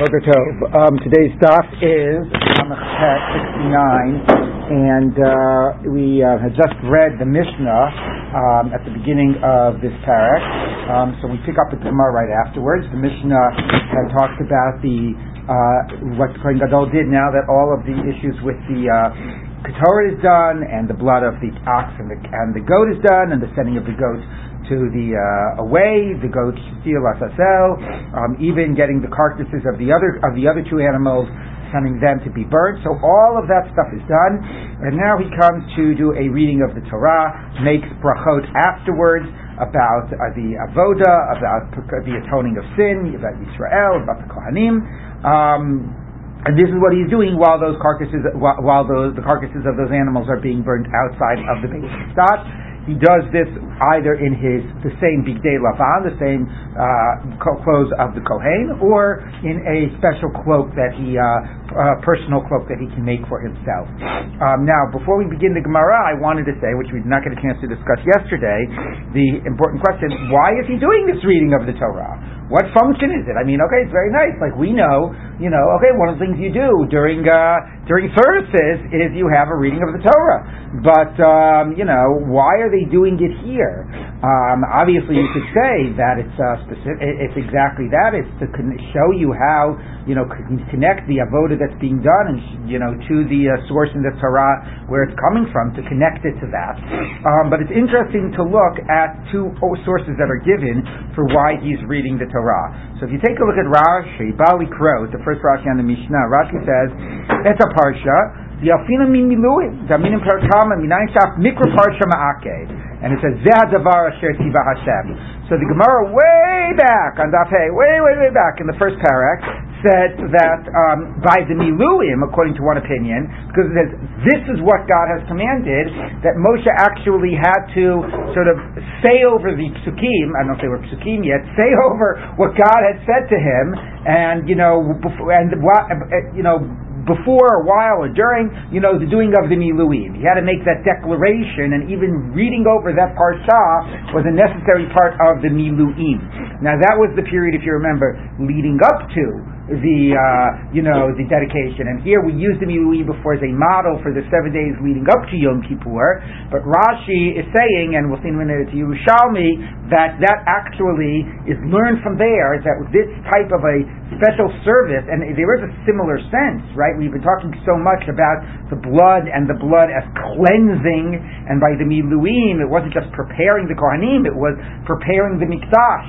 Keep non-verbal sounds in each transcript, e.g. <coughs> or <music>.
Boker Tov. Um, today's daf is Samachet 69, and uh, we uh, had just read the Mishnah um, at the beginning of this parak. Um, so we pick up the Gemara right afterwards. The Mishnah had talked about the uh, what Kohen Gadol did now that all of the issues with the uh, Ketorah is done, and the blood of the ox and the, and the goat is done, and the sending of the goat to the uh, away, the goat steal Azazel, um, even getting the carcasses of the other of the other two animals, sending them to be burnt. So all of that stuff is done, and now he comes to do a reading of the Torah, makes brachot afterwards about uh, the avoda, about the atoning of sin, about Israel, about the Kohanim. Um, and this is what he's doing while those carcasses, while, those, the carcasses of those animals are being burned outside of the Beit Stat. He does this either in his the same bigdei lavan, the same uh, clothes of the kohen, or in a special cloak that he, uh, uh, personal cloak that he can make for himself. Um, now, before we begin the Gemara, I wanted to say, which we did not get a chance to discuss yesterday, the important question: Why is he doing this reading of the Torah? What function is it? I mean, okay, it's very nice. Like we know, you know, okay, one of the things you do during uh, during services is you have a reading of the Torah. But um, you know, why are they doing it here? Um, obviously, you could say that it's uh, specific. It's exactly that. It's to con- show you how you know connect the avoda that's being done, and you know, to the uh, source in the Torah where it's coming from, to connect it to that. Um, but it's interesting to look at two sources that are given for why he's reading the Torah. So if you take a look at Rashi, Bali Krot, the first Rashi on the Mishnah, Rashi says, it's a parsha, the Alfina min miluim, Daminim Perkama, Minayin Shaf, Mikra Parsha. And it says, Zeh Davar Asher Hashem. So the Gemara way back on Daf Hey, way, way, way back in the first parak, said that um, by the Miluim, according to one opinion, because it says this is what God has commanded, that Moshe actually had to sort of say over the psukim, I don't know if they were psukim yet, <laughs> say over what God had said to him, and you know, before, and you know before, or while, or during, you know, the doing of the Miluim. He had to make that declaration, and even reading over that parsha was a necessary part of the Miluim. Now, that was the period, if you remember, leading up to the uh, you know the dedication. And here we use the Miluim before as a model for the seven days leading up to Yom Kippur. But Rashi is saying, and we'll see in a minute to Yerushalmi, that that actually is learned from there. That this type of a special service, and there is a similar sense, right? We've been talking so much about the blood and the blood as cleansing, and by the Miluim, it wasn't just preparing the Kohanim; it was preparing the Mikdash,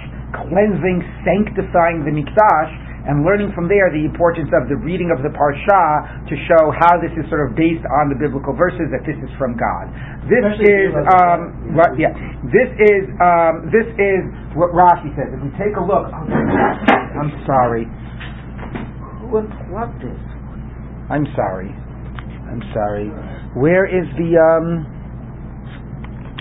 cleansing, sanctifying the Mikdash and learning from there the importance of the reading of the parsha to show how this is sort of based on the biblical verses that this is from God. This Especially is um, what, yeah. This is um, this is what Rashi says. If we take a look, oh, I'm sorry. Who unplugged this? I'm sorry. I'm sorry. Where is the um?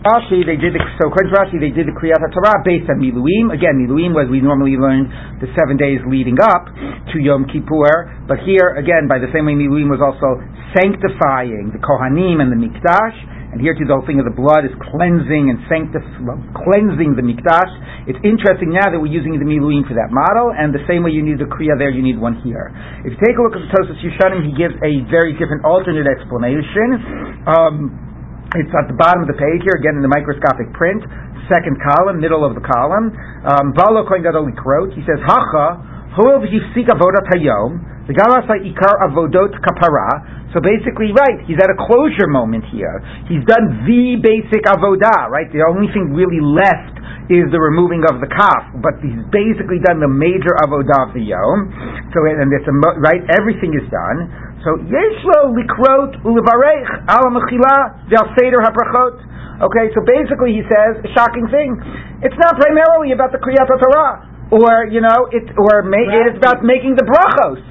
Rashi, they did the, so according to Rashi, they did the Kriyat Torah based on Miluim. Again, Miluim was we normally learned the seven days leading up to Yom Kippur, but here again, by the same way, Miluim was also sanctifying the Kohanim and the Mikdash. And here too, the whole thing of the blood is cleansing and sanctif- cleansing the mikdash. It's interesting now that we're using the miluim for that model, and the same way you need the kriya there, you need one here. If you take a look at the Tosas Yushanim, he gives a very different alternate explanation. Um, it's at the bottom of the page here, again in the microscopic print, second column, middle of the column. Um, Valo Kohen Gadol He says, Hacha, Hoel v'hifsik avodat hayom, the Galasai ikar avodot kapara. So basically, right, he's at a closure moment here. He's done the basic avodah, right? The only thing really left is the removing of the kaf, but he's basically done the major avodah of the yom. So, and it's a, right, everything is done. So yeshlo likrot ulevarech al mechila ve'al seder habrachot. Okay, so basically he says a shocking thing. It's not primarily about the kriyat Torah or you know, it or ma- it is about making the brachos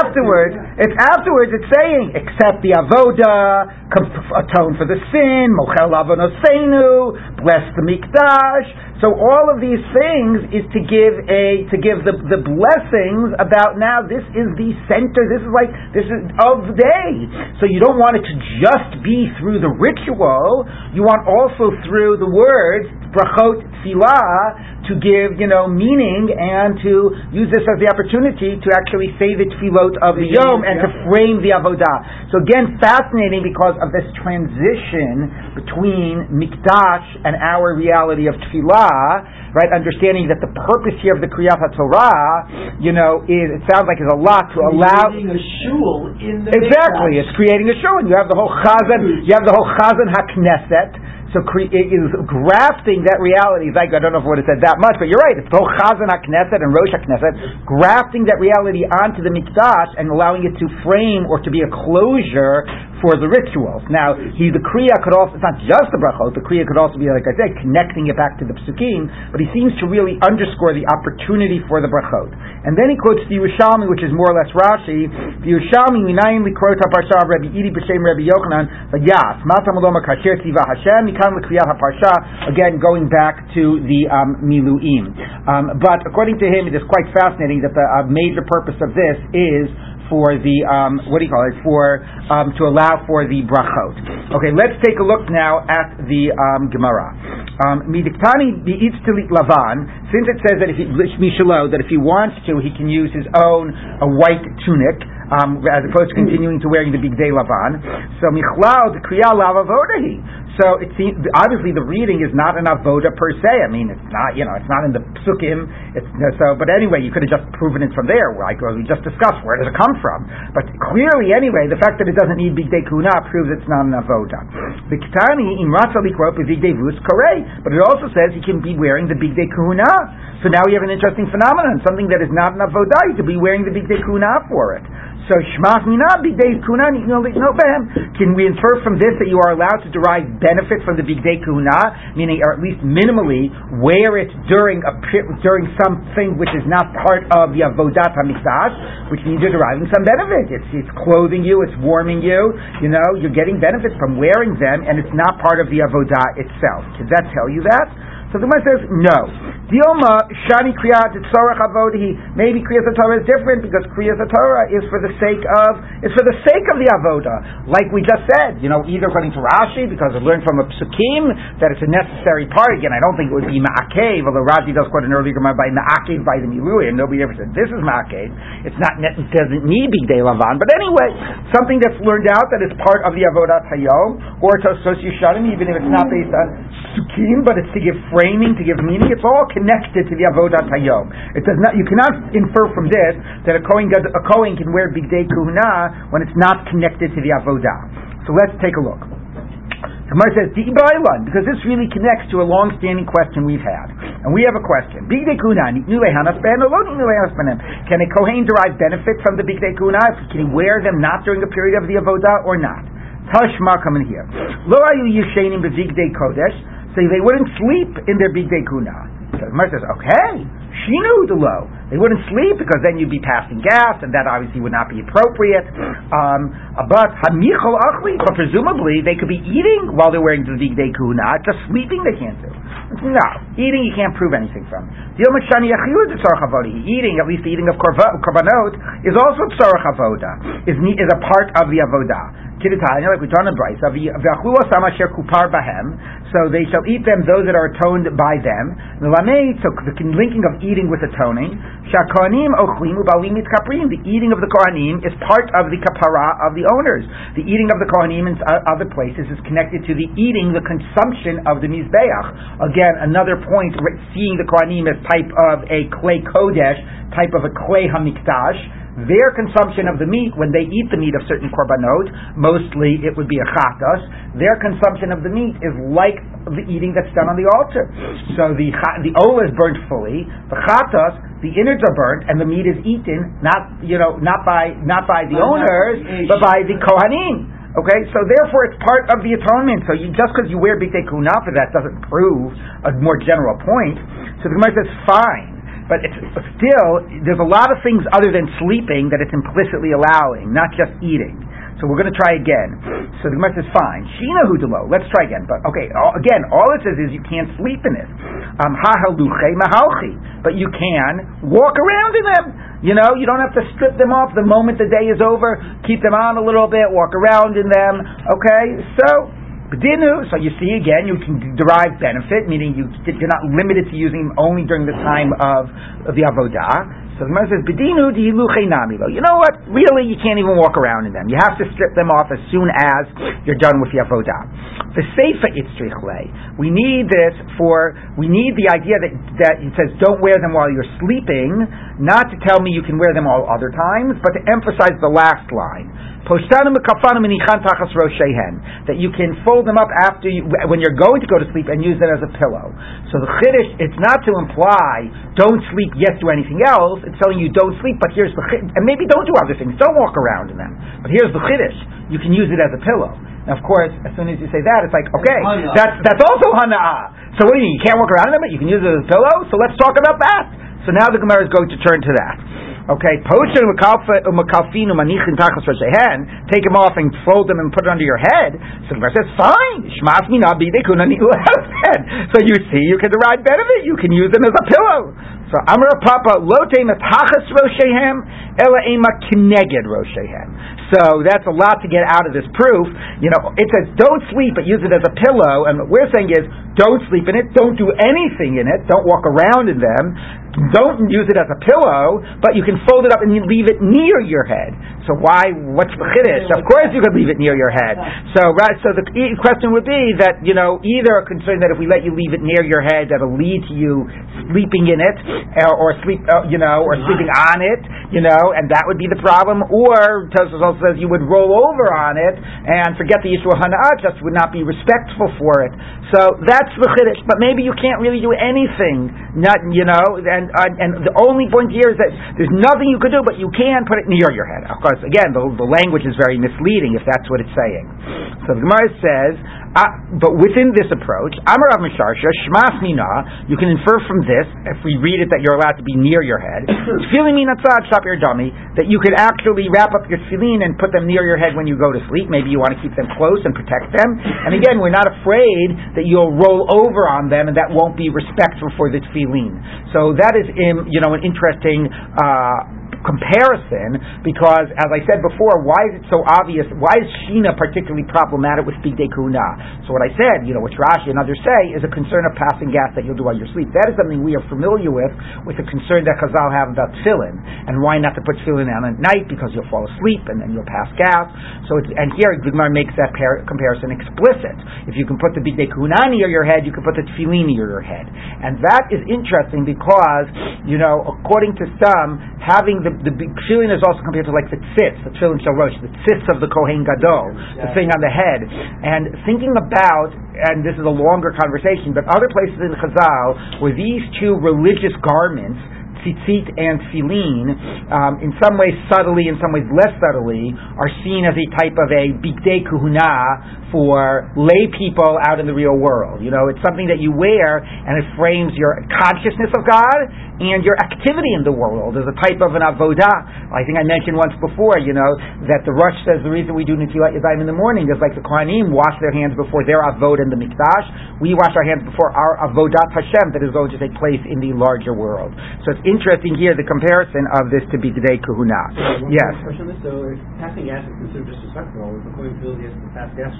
afterwards. It's afterwards. It's saying, except the avoda, atone for the sin, mochel avonosenu, bless the mikdash. So all of these things is to give a to give the, the blessings about now. This is the center. This is like this is of the day. So you don't want it to just be through the ritual. You want also through the words brachot tefillah to give, you know, meaning and to use this as the opportunity to actually say the tefillot of the yom and to frame the avodah. So again, fascinating because of this transition between mikdash and our reality of tefillah, right? Understanding that the purpose here of the kriyat Torah, you know, is it sounds like is a lot to allow a shul in the exactly. It's creating a shul, and you have the whole chazan. You have the whole chazan hakneset so cre- it is grafting that reality. Like I don't know if I would have said that much, but you're right. It's both Chazan HaKnesset and Rosh HaKnesset, grafting that reality onto the Mikdash and allowing it to frame or to be a closure for the rituals. Now, he the kriya could also it's not just the brachot. The kriya could also be like I said, connecting it back to the psukim. But he seems to really underscore the opportunity for the brachot. And then he quotes the Yerushalmi, which is more or less Rashi. The Yerushalmi minayim likrot haparsha of Rabbi Idi b'shem Rabbi Yochanan v'yas matam aloma kasher tiva Hashem mikan likriyat haparsha. Again, going back to the um, miluim. Um, but according to him, it is quite fascinating that the uh, major purpose of this is for the um, what do you call it for um, to allow for the brachot. Okay, let's take a look now at the um, Gemara. Um, Midiktani bi'itztilit lavan. Since it says that if he mishalo that if he wants to, he can use his own a white tunic. Um, as opposed to continuing to wearing the big day lavan. So michlal kriya lavavodahi. So it seems obviously the reading is not an avoda per se. I mean, it's not you know it's not in the psukim. It's so, but anyway, you could have just proven it from there. Like we just discussed, where does it come from? But clearly, anyway, the fact that it doesn't need big day kuna proves it's not an avoda. The kitani imratza likrop big day vus but it also says he can be wearing the big day kuna. So now we have an interesting phenomenon, something that is not an avoda. You could be wearing the big day kuna for it. So shmach mina big day kuna no Can we infer from this that you are allowed to derive benefit from the big day kuna, meaning or at least minimally wear it during a during something which is not part of the avodat hamikdash, which means you're deriving some benefit. It's it's clothing you, it's warming you. You know, you're getting benefit from wearing them, and it's not part of the avodah itself. Does that tell you that? So the Gemara says no. Dilma shani kriyat tzorach avodahi. Maybe kriyat Torah is different because kriyat Torah is for the sake of is for the sake of the avoda. Like we just said, you know, either according to Rashi because it learned from a psukim that it's a necessary part. Again, I don't think it would be ma'akev, although Rashi does quote an earlier Gemara by ma'akev by the milui, and nobody ever said this is ma'akev. It's not it doesn't need big day lavan, but anyway, something that's learned out that is part of the avodat hayom or to associate even if it's not based on psukim, but it's to give framing, to give meaning. It's all connected to the avodat hayom. It does not. You cannot infer from this that a kohen a kohen can wear big day kuhuna when it's not connected to the avodah. So let's take a look. Gemara says because this really connects to a long-standing question we've had, and we have a question: Big day kuna Can a kohen derive benefit from the big day kuna? Can he wear them not during the period of the avodah or not? Tashma coming here. Lo ayu yishenim b'zigdei kodesh. So they wouldn't sleep in their big kuna. So the says, okay, she knew the low. They wouldn't sleep because then you'd be passing gas, and that obviously would not be appropriate. Um, but hamichol achli, but presumably they could be eating while they're wearing day kuna. Just sleeping they can't do. No, eating you can't prove anything from. Eating, at least the eating of korbanot, is also tzarach avoda, is, is a part of the avodah. Kidatanya, like we talked in Bryce, kupar bahem. So they shall eat them, those that are atoned by them. The so the linking of eating with atoning. Shakonim ochlim ubalim. The eating of the kohanim is part of the kapara of the owners. The eating of the kohanim in other places is connected to the eating, the consumption of the mizbeach. Again, another point, seeing the kohanim as type of a clay kodesh, type of a clay hamikdash their consumption of the meat, when they eat the meat of certain korbanot, mostly it would be a chatas, their consumption of the meat is like the eating that's done on the altar. So the the ola is burnt fully, the chatas, the innards are burnt, and the meat is eaten, not you know, not by not by the owners, but by the kohanim. Okay, so therefore it's part of the atonement. So you, just because you wear big kuna for that doesn't prove a more general point. So the Gemara says, fine. But it's still there's a lot of things other than sleeping that it's implicitly allowing, not just eating. So we're going to try again. So the Gemara says, fine. Shina hudalo. Let's try again. But okay, all, again, all it says is you can't sleep in it. Um, mahalchi. But you can walk around in them. You know, you don't have to strip them off the moment the day is over. Keep them on a little bit, walk around in them. Okay, so B'dinu, so you see again, you can derive benefit, meaning you, you're not limited to using them only during the time of, the avodah. So the Gemara says, "Bedinu namilo." You know what? Really, you can't even walk around in them. You have to strip them off as soon as you're done with the avodah. The seifa itzrichle. We need this for. We need the idea that that it says, "Don't wear them while you're sleeping," not to tell me you can wear them all other times, but to emphasize the last line. That you can fold them up after you, when you're going to go to sleep and use it as a pillow. So the chiddush, it's not to imply don't sleep yet do anything else. It's telling you don't sleep, but here's the chiddush, and maybe don't do other things. Don't walk around in them. But here's the chiddush: you can use it as a pillow. Now, of course, as soon as you say that, it's like okay, that's that's also hana'ah. So what do you mean? You can't walk around in them, but you can use it as a pillow. So let's talk about that. So now the Gemara is going to turn to that. Okay, posher umakalfinu manichin tachas rashehen. Take them off and fold them and put it under your head. So the says, fine. <laughs> So you see, you can derive benefit. You can use them as a pillow. So Amar Papa lote matachas roshehem ela ema kineged roshehem. So that's a lot to get out of this proof. You know, it says don't sleep, but use it as a pillow. And what we're saying is don't sleep in it, don't do anything in it, don't walk around in them, don't use it as a pillow, but you can fold it up and you leave it near your head. So why? What's the chiddush? Of course, you could leave it near your head. So, right. So the question would be that you know either a concern that if we let you leave it near your head, that'll lead to you sleeping in it, or, or sleep, uh, you know, or sleeping on it, you know, and that would be the problem. Or Tosfos also says you would roll over on it and forget the issue of hana'ah, just would not be respectful for it. So that's the chiddush. But maybe you can't really do anything, not you know, and and and the only point here is that there's nothing you could do, but you can put it near your head. Of course, again, the, the language is very misleading if that's what it's saying. So the Gemara says, uh, but within this approach, Amar Rav Misharsha, Shmas Mina, you can infer from this, if we read it that you're allowed to be near your head, <coughs> feeling minatzad, stop your dummy, that you could actually wrap up your tefillin and put them near your head when you go to sleep. Maybe you want to keep them close and protect them. And again, we're not afraid that you'll roll over on them and that won't be respectful for the tefillin. So that is, you know, an interesting, uh, comparison because, as I said before, why is it so obvious? Why is Shina particularly problematic with Day Kuna? So what I said, you know, which Rashi and others say, is a concern of passing gas that you'll do while you're asleep. That is something we are familiar with, with the concern that Chazal have about tefillin, and why not to put tefillin on at night because you'll fall asleep and then you'll pass gas. So it's, and here Gemara makes that par- comparison explicit. If you can put the Big Day Kuna near your head, you can put the tefillin near your head, and that is interesting because, you know, according to some, having the the tefillin is also compared to like the tzitz, the tefillin shalosh, the tzitz of the kohen gadol, the thing on the head, and thinking about, and this is a longer conversation, but other places in Chazal where these two religious garments tzitzit and tefillin, um, in some ways subtly, in some ways less subtly, are seen as a type of a bigdei kuhuna for lay people out in the real world. You know, it's something that you wear and it frames your consciousness of God and your activity in the world as a type of an avodah. I think I mentioned once before, you know, that the Rosh says the reason we do Netilat Yadayim in the morning is like the Kohanim wash their hands before their avod in the Mikdash. We wash our hands before our avodat Hashem that is going to take place in the larger world. So it's interesting here the comparison of this to be today Kahuna. yes. So passing gas is considered disrespectful. According to the pass gas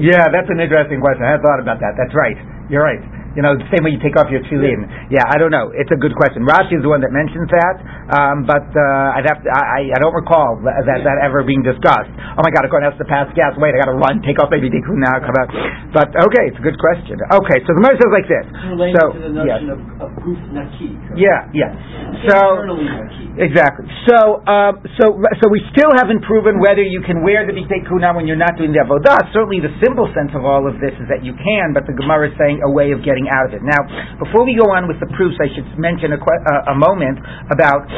yeah, that's an interesting question. I hadn't thought about that. That's right. You're right. You know, the same way you take off your tefillin. Yeah. yeah, I don't know. It's a good question. Rashi is the one that mentions that, um, but uh, I'd have to. I, I don't recall that, that, that ever being discussed. Oh my God, I'm going to have to pass gas. Wait, I got to run, take off maybe tikkun now, come out. But okay, it's a good question. Okay, so the Gemara says like this. so yes. Of, of naki, yeah, yeah. So exactly. So um, so so we still haven't proven whether you can wear the bigdei kuna when you're not doing the avodah. Certainly, the simple sense of all of this is that you can, but the Gemara is saying a way of getting out of it. Now, before we go on with the proofs, I should mention a, a, a moment about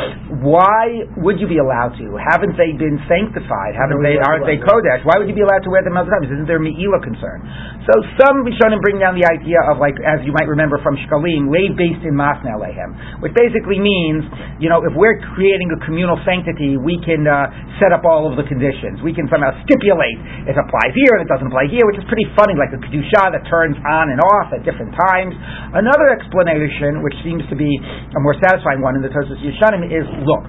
why would you be allowed to? Haven't they been sanctified? Haven't they? Aren't they kodesh? Why would you be allowed to wear them other times? Isn't there meila concern? So some Rishonim bring down the idea of like, as you might remember from Shkalim, lay based in Masna Alehem, which basically means, you know, if we're creating a communal sanctity, we can uh, set up all of the conditions. We can somehow stipulate it applies here and it doesn't apply here, which is pretty funny, like the kedusha that turns on and off at different times. Another explanation, which seems to be a more satisfying one in the Tosos Yeshanim, is look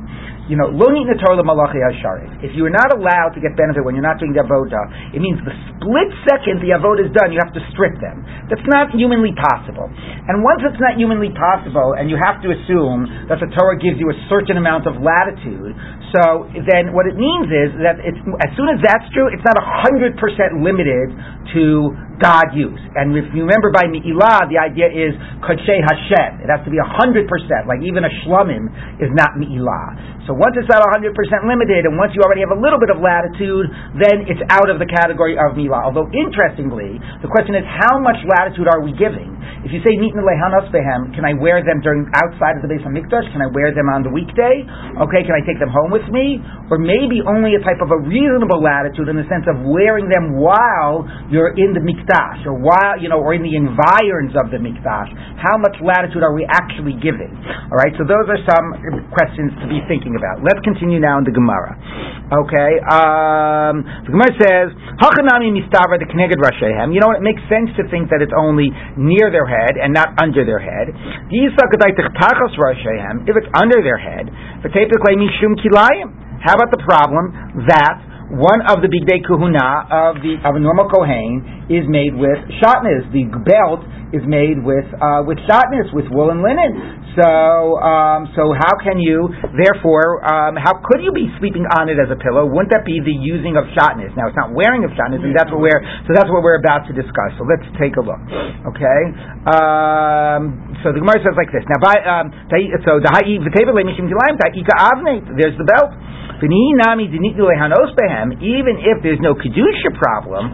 you know, lo the Torah malachi hasharis. If you are not allowed to get benefit when you're not doing the avodah, it means the split second the avodah is done, you have to strip them. That's not humanly possible. And once it's not humanly possible, and you have to assume that the Torah gives you a certain amount of latitude, so then what it means is that it's, as soon as that's true, it's not hundred percent limited to God use. And if you remember by Mi'ilah, the idea is Kodshe Hashem. It has to be 100%, like even a Shlomim is not Mi'ilah. So once it's not 100% limited, and once you already have a little bit of latitude, then it's out of the category of Mi'ilah. Although, interestingly, the question is how much latitude are we giving? If you say Nitin Lehanos Behem, can I wear them during outside of the base of Mikdash? Can I wear them on the weekday? Okay, can I take them home with me? Or maybe only a type of a reasonable latitude in the sense of wearing them while you're in the mikdash, or while you know, or in the environs of the mikdash, how much latitude are we actually giving? All right, so those are some questions to be thinking about. Let's continue now in the Gemara. Okay, um, the Gemara says, "Hachanami mistavra the kneged rashehem." You know, it makes sense to think that it's only near their head and not under their head. If it's under their head, how about the problem that one of the big day kahuna of the of a normal kohen is made with shatnez. The belt is made with uh, with shatnez, with wool and linen. So um, so how can you therefore um, how could you be sleeping on it as a pillow? Wouldn't that be the using of shatnez? Now it's not wearing of shatnez, and that's what we're so that's what we're about to discuss. So let's take a look. Okay. Um, so the Gemara says like this. Now, by, um, so the High the table there's the belt. Even if there's no kedusha problem,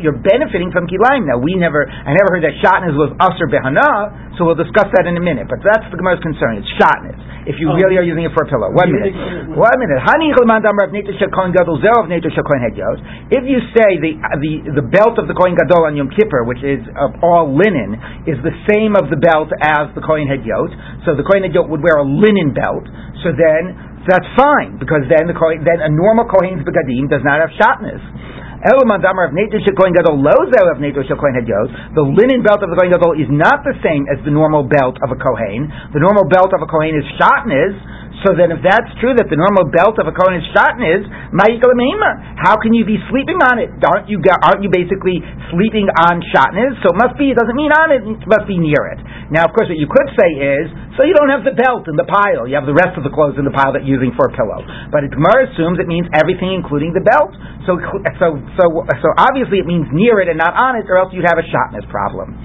you're benefiting from kilayim. Now we never, I never heard that shatnez was aser behana, so we'll discuss that in a minute. But that's the Gemara's concern. It's shatnez. If you oh. really are using it for a pillow. One minute. One minute. If you say the the the belt of the Kohen Gadol on Yom Kippur, which is of all linen, is the same of the belt as the Kohen Hedyot, so the Kohen Hedyot would wear a linen belt. So then that's fine because then the Kohen, then a normal Kohen's begadim does not have shatnez. The linen belt of the Kohen Gadol is not the same as the normal belt of a Kohen. The normal belt of a Kohen is shatnez, so then, if that's true, that the normal belt of a Kohen is shatan is how can you be sleeping on it? Aren't you aren't you basically sleeping on shatnez? So it must be. It doesn't mean on it. It must be near it. Now, of course, what you could say is, so you don't have the belt in the pile. You have the rest of the clothes in the pile that you're using for a pillow. But it Gemara assumes it means everything, including the belt. So, so, so, so obviously it means near it and not on it, or else you'd have a shatnez problem.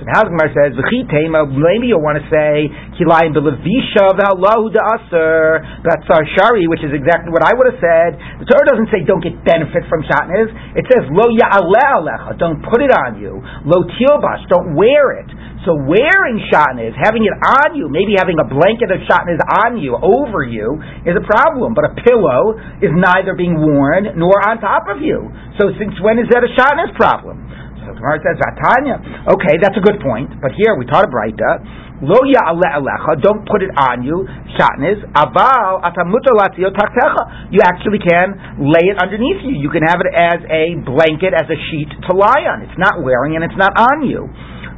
So the Gemara says, maybe you'll want to say, Kilayim belevisha v'halahu da'aser, b'atzar shari, which is exactly what I would have said. The Torah doesn't say don't get benefit from shatnez. It says, lo ya'aleh alecha, don't put it on you. Lo tilbash, don't wear it. So wearing shatnez, having it on you, maybe having a blanket of shatnez on you, over you, is a problem. But a pillow is neither being worn nor on top of you. So since when is that a shatnez problem? So Gemara says, Vatanya. Okay, that's a good point. But here we taught a Braita. Lo ya'ale alecha, don't put it on you, shatnez, aval atamutolatio taktecha. You actually can lay it underneath you. You can have it as a blanket, as a sheet to lie on. It's not wearing and it's not on you.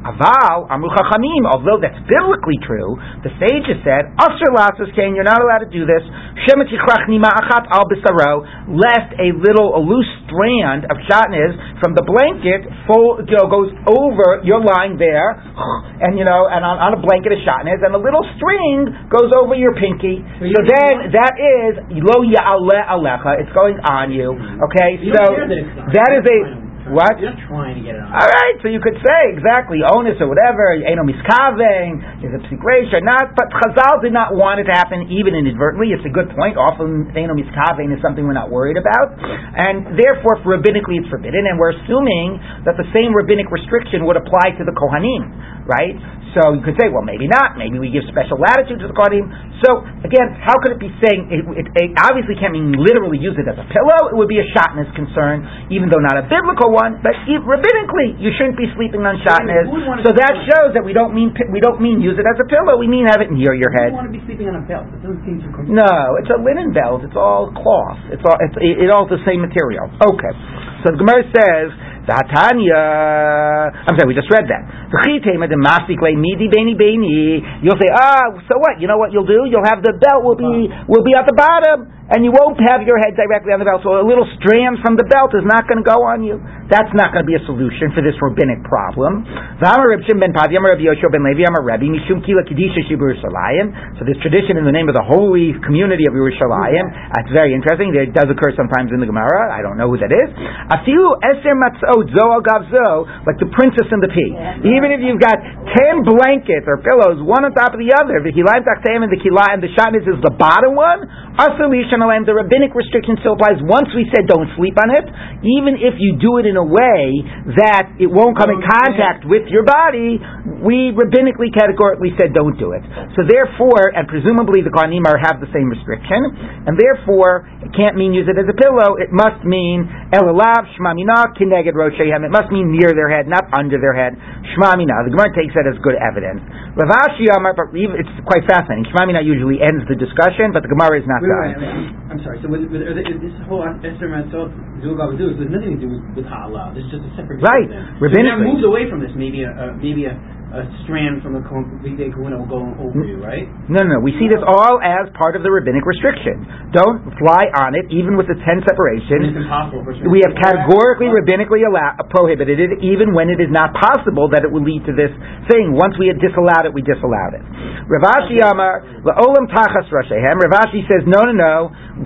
Aval, Amru Chachamim, although that's biblically true, the sages said, Asr Lasas Kain, you're not allowed to do this, Shemet Nima Achat Al Bisaro, lest a little, a loose strand of shatnez from the blanket full, you know, goes over, you're lying there, <sighs> and you know, and on, on a blanket of shatnez, and a little string goes over your pinky. So, so then, that is, Lo Ya'ale Alecha, it's going on you, okay? So, that is a, what? You're trying to get it on. All right, so you could say exactly onus or whatever. Eno miskaveng is a or not, but Chazal did not want it to happen even inadvertently. It's a good point. Often eno miskaveng is something we're not worried about, and therefore rabbinically it's forbidden. And we're assuming that the same rabbinic restriction would apply to the kohanim. Right? So you could say, well, maybe not. Maybe we give special latitude to the Kohanim. So again, how could it be saying it, it, it, obviously can't mean literally use it as a pillow? It would be a shatnez concern, even though not a biblical one. But rabbinically, you shouldn't be sleeping on shatnez. So that shows that we don't mean we don't mean use it as a pillow. We mean have it near your head. You want to be sleeping on a belt. It doesn't seem to. No, it's a linen belt. It's all cloth. It's all it's, it, it all the same material. Okay. So the Gemara says Tanya. I'm sorry, we just read that. You'll say, ah, so what? You know what you'll do? You'll have the belt will be will be at the bottom, and you won't have your head directly on the belt. So a little strand from the belt is not going to go on you. That's not going to be a solution for this rabbinic problem. So this tradition in the name of the holy community of Yerushalayim. That's very interesting. It does occur sometimes in the Gemara. I don't know who that is. A few eser Oh, like the princess and the pea. Even if you've got ten blankets or pillows, one on top of the other, the kilayim takteim and the kilayim, the shatnez is the bottom one. The rabbinic restriction still applies. Once we said don't sleep on it, even if you do it in a way that it won't come in contact with your body, we rabbinically categorically said don't do it. So therefore, and presumably the Kohanim have the same restriction, and therefore it can't mean use it as a pillow. It must mean elalav shmamina kineged roshehem. It must mean near their head, not under their head. Shmamina. The Gemara takes that as good evidence. Rav Ashi Amar, but it's quite fascinating. Shmamina usually ends the discussion, but the Gemara is not wait, I'm sorry. So with, with, this whole Esther Matzot, there's nothing to do with, with Ha'ala. This is just a separate. Right. So Rabbinically. moved away from this. Maybe a, maybe a a strand from a weekday kahuna will go over you, mm. right? No, no, no. We see this all as part of the rabbinic restriction. Don't fly on it, even with the ten separations. It's impossible for We have categorically rabbinically allow, prohibited it, even when it is not possible that it will lead to this thing. Once we had disallowed it, we disallowed it. Ravashi Amar, Olam Tachas Rashehem. Ravashi says, no, no, no.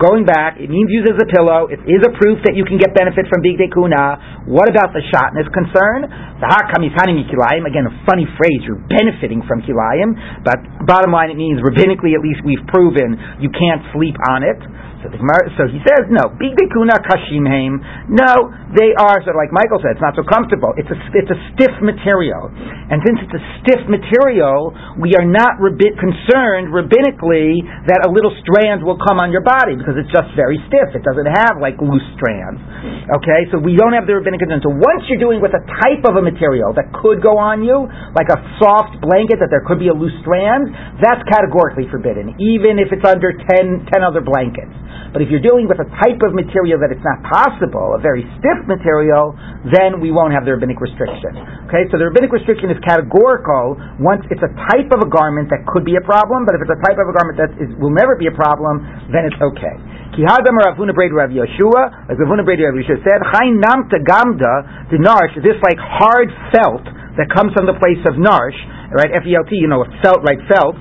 Going back, it means use as a pillow. It is a proof that you can get benefit from Big Kuna. What about the shatnez concern? Again, a funny phrase. You're benefiting from kilayim, but bottom line, it means rabbinically, at least we've proven you can't sleep on it. So, the Gemara, so he says, no, bigdekuna kashimheim. No, they are sort of like Michael said. It's not so comfortable. It's a it's a stiff material, and since it's a stiff material, we are not rabbi- concerned rabbinically that a little strand will come on your body because it's just very stiff. It doesn't have like loose strands. Okay, so we don't have the rabbinic concern. So once you're doing with a type of a material that could go on you, like a soft blanket that there could be a loose strand, that's categorically forbidden, even if it's under 10, 10 other blankets. But if you're dealing with a type of material that it's not possible, a very stiff material, then we won't have the rabbinic restriction. Okay, so the rabbinic restriction is categorical once it's a type of a garment that could be a problem, but if it's a type of a garment that is, will never be a problem, then it's okay. Kihadam Ravuna Braid Rav Yeshua, like Ravuna Braid Rav Yeshua said, Chai Namta Gamda, the narsh, this like hard felt that comes from the place of narsh, right? F E L T, you know, felt, right? Felt.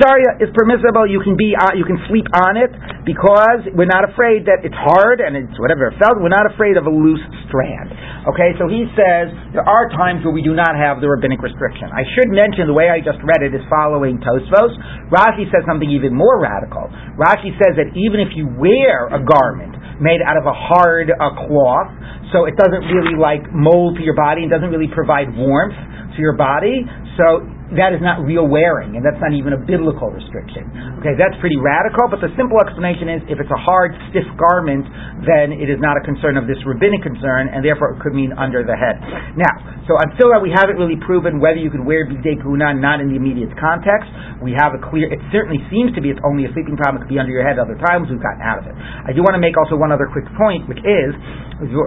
Sharia is permissible. You can be, uh, you can sleep on it because we're not afraid that it's hard and it's whatever felt. We're not afraid of a loose strand. Okay, so he says there are times where we do not have the rabbinic restriction. I should mention the way I just read it is following Tosfos. Rashi says something even more radical. Rashi says that even if you wear a garment made out of a hard uh, cloth, so it doesn't really like mold to your body and doesn't really provide warmth to your body. So that is not real wearing, and that's not even a biblical restriction. Okay, that's pretty radical, but the simple explanation is if it's a hard, stiff garment, then it is not a concern of this rabbinic concern, and therefore it could mean under the head. Now, so until that we haven't really proven whether you could wear bidei kuna not in the immediate context. We have a clear, it certainly seems to be it's only a sleeping problem, it could be under your head other times, we've gotten out of it. I do want to make also one other quick point, which is,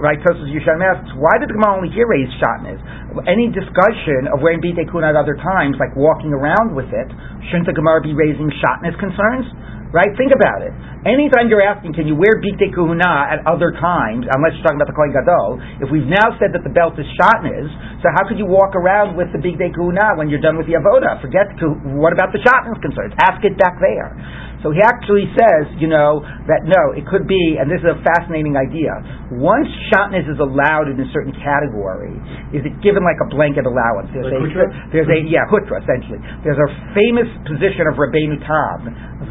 right, Tosus Yushan asks, why did the Gemara only here raise shatnez? Any discussion of wearing bidei kuna at other times times, like walking around with it, shouldn't the Gemara be raising shatnez concerns? Right? Think about it. Anytime you're asking, can you wear bigdei kuhuna at other times, unless you're talking about the kohen gadol, if we've now said that the belt is shatnez, so how could you walk around with the bigdei kuhuna when you're done with the avoda? Forget to, what about the shatnez concerns? Ask it back there. So he actually says, you know, that no, it could be, and this is a fascinating idea. Once shatnez is allowed in a certain category, is it given like a blanket allowance? There's, like a, there's a, yeah, hutra, essentially. There's a famous position of Rabbeinu Tam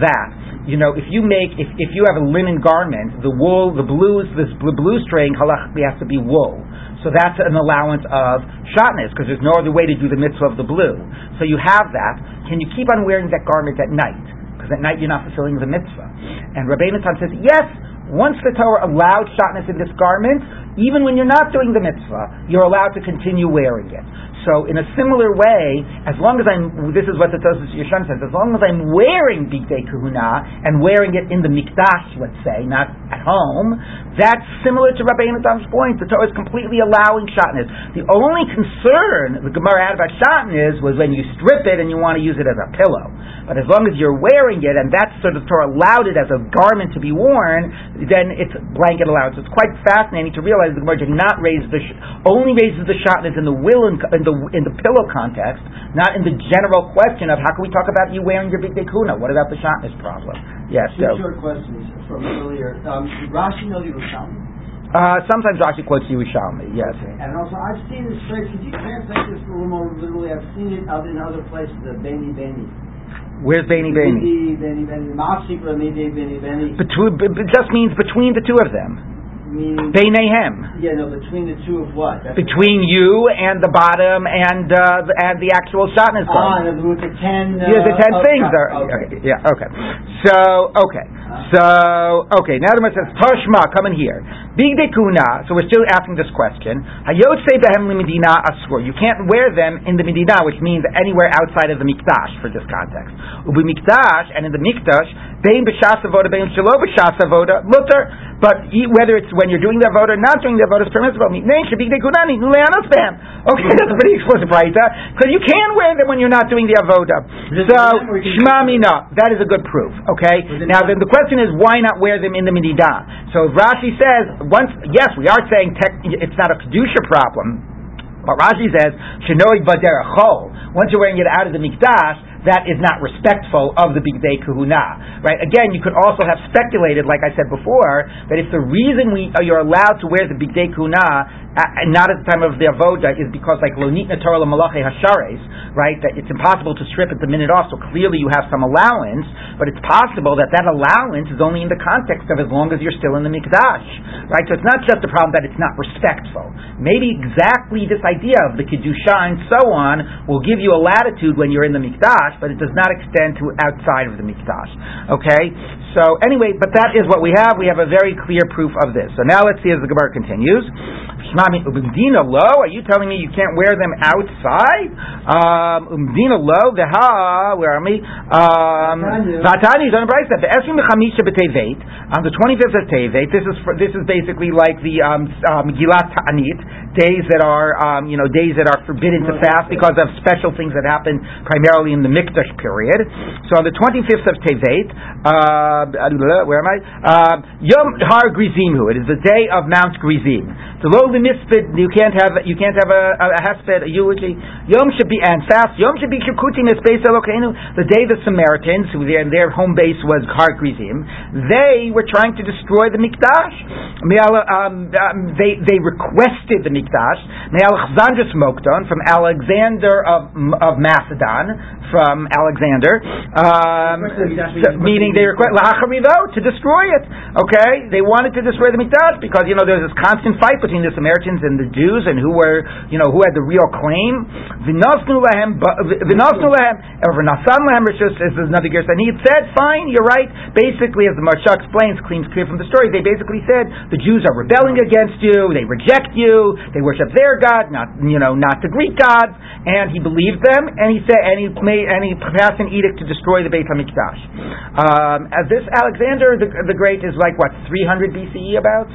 that, you know, if you make, if, if you have a linen garment, the wool, the blues, this blue string, halachically has to be wool. So that's an allowance of shatnez because there's no other way to do the mitzvah of the blue. So you have that. Can you keep on wearing that garment at night? Because at night you're not fulfilling the mitzvah. And Rabbi Natan says, yes, once the Torah allowed shatnez in this garment, even when you're not doing the mitzvah, you're allowed to continue wearing it. So in a similar way, as long as I'm, this is what the Tosfos Yeshon says, as long as I'm wearing Bigdei Kahuna and wearing it in the Mikdash, let's say, not at home, that's similar to Rabbi Yonatan's point. The Torah is completely allowing shatnez. The only concern the Gemara had about shatnez was when you strip it and you want to use it as a pillow. But as long as you're wearing it, and that's sort of Torah allowed it as a garment to be worn, then it's blanket allowance. It's quite fascinating to realize the Gemara did not raise the, only raises the shatnez in the will in, in the the in the pillow context, not in the general question of how can we talk about you wearing your big kuna? What about the shatnez problem? Yes. Two so. short questions from earlier. Um, Rashi know Yerushalmi? Uh, sometimes Rashi quotes Yerushalmi, yes. Okay. And also, I've seen this phrase. Could you translate this a little more literally? I've seen it out in other places. The Beni Beni. Where's Beni Beni? Beni Beni. Beni Beni. Between, it just means between the two of them. Beinehem. Yeah, no, between the two of what? That's between you and the bottom and uh, the, and the actual shatnez Ah, the, with the ten. Uh, yeah, the ten okay. things are. Okay. Yeah. Okay. So okay. Uh-huh. So okay. Now the says Toshma, come in here. Big dekuna. So we're still asking this question. Hayotse behem limidina asur. You can't wear them in the medina, which means anywhere outside of the mikdash for this context. Ubi mikdash and in the mikdash, bein b'shas avoda, bein shelo b'shas avoda. But whether it's when you're doing the avoda or not doing the avoda, it's permissible. Okay, <laughs> that's a pretty explicit right? Because you can wear them when you're not doing the avoda. So shmamina, that is a good proof. Okay. Now then, the question is why not wear them in the mididah? So Rashi says once, yes, we are saying tech, it's not a kedusha problem. But Rashi says, "Shenoi baderachol." Once you're wearing it out of the mikdash, that is not respectful of the Bigdei Kahuna. Right? Again, you could also have speculated, like I said before, that if the reason we, uh, you're allowed to wear the Bigdei Kahuna uh, not at the time of the avoda is because like lonit Torah malache hashares, right? That it's impossible to strip at the minute off. So clearly you have some allowance, but it's possible that that allowance is only in the context of as long as you're still in the mikdash, right? So it's not just a problem that it's not respectful. Maybe exactly this idea of the kedusha and so on will give you a latitude when you're in the mikdash, but it does not extend to outside of the mikdash. Okay. So anyway, but that is what we have. We have a very clear proof of this. So now let's see as the Gemara continues. Umdina lo, are you telling me you can't wear them outside? Umdina lo, the ha, where are we? Vatani is on the Brisa. The Esrim Chamisha b'Tevet on the 25th of Tevet. This is for, this is basically like the um, um, Gilat Ta'anit days that are um, you know days that are forbidden to fast because of special things that happen primarily in the Mikdash period. So on the 25th of Tevet, uh, where am I? Uh, Yom Har Grizimhu. It is the day of Mount Gerizim. The low mispid, you can't have you can't have a, a, a hesped, a eulogy. Yom should be and fast. Yom should be kikutim espeis elokeinu. The day the Samaritans, who their, their home base was Har Gerizim, they were trying to destroy the mikdash. Um, um, they they requested the mikdash. Alexander Smokton from Alexander of of Macedon from Alexander, um, meaning they request to destroy it. Okay, they wanted to destroy the mikdash because you know there's this constant fight between the Samaritans and the Jews, and who were, you know, who had the real claim. V'nasnu lahem, v'nasnu lahem, or v'nasan lahem, Rishus is another gear. And he said, fine, you're right. Basically, as the Maharsha explains, claims clear from the story, they basically said, the Jews are rebelling against you, they reject you, they worship their God, not, you know, not the Greek gods, and he believed them, and he said, and he made, and he passed an edict to destroy the Beit HaMikdash. Um, as this Alexander the, the Great is like, what, 300 BCE about?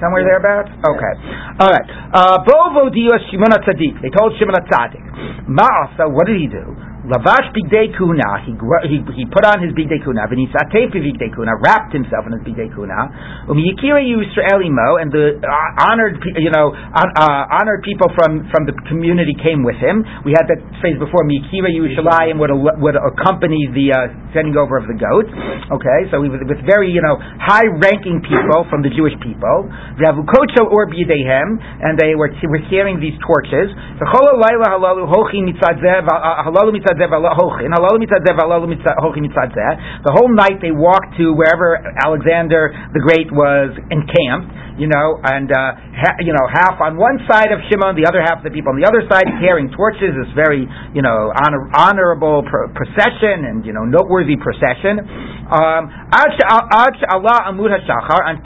Somewhere yeah. thereabouts? Okay. All right. Uh, Bovo dios Shimon Tzadik. They told Shimon Tzadik. Ma'asa, what did he do? Lavash bigdei kuna. He, he he put on his bigdei kuna. V'nisatei bigdei kuna. Wrapped himself in his bigdei kuna. Umiyikira Yisraelimo and the uh, honored you know uh, honored people from from the community came with him. We had that phrase before. Miyikira Yerushalayim would would accompany the uh, sending over of the goats. Okay, so we with very you know high ranking people from the Jewish people. Ravukocho or b'yidehem, and they were were carrying these torches. The whole night they walked to wherever Alexander the Great was encamped. You know, and uh, ha- you know, half on one side of Shimon, the other half of the people on the other side carrying torches. This very, you know, honor- honorable pr- procession and you know, noteworthy procession. Um,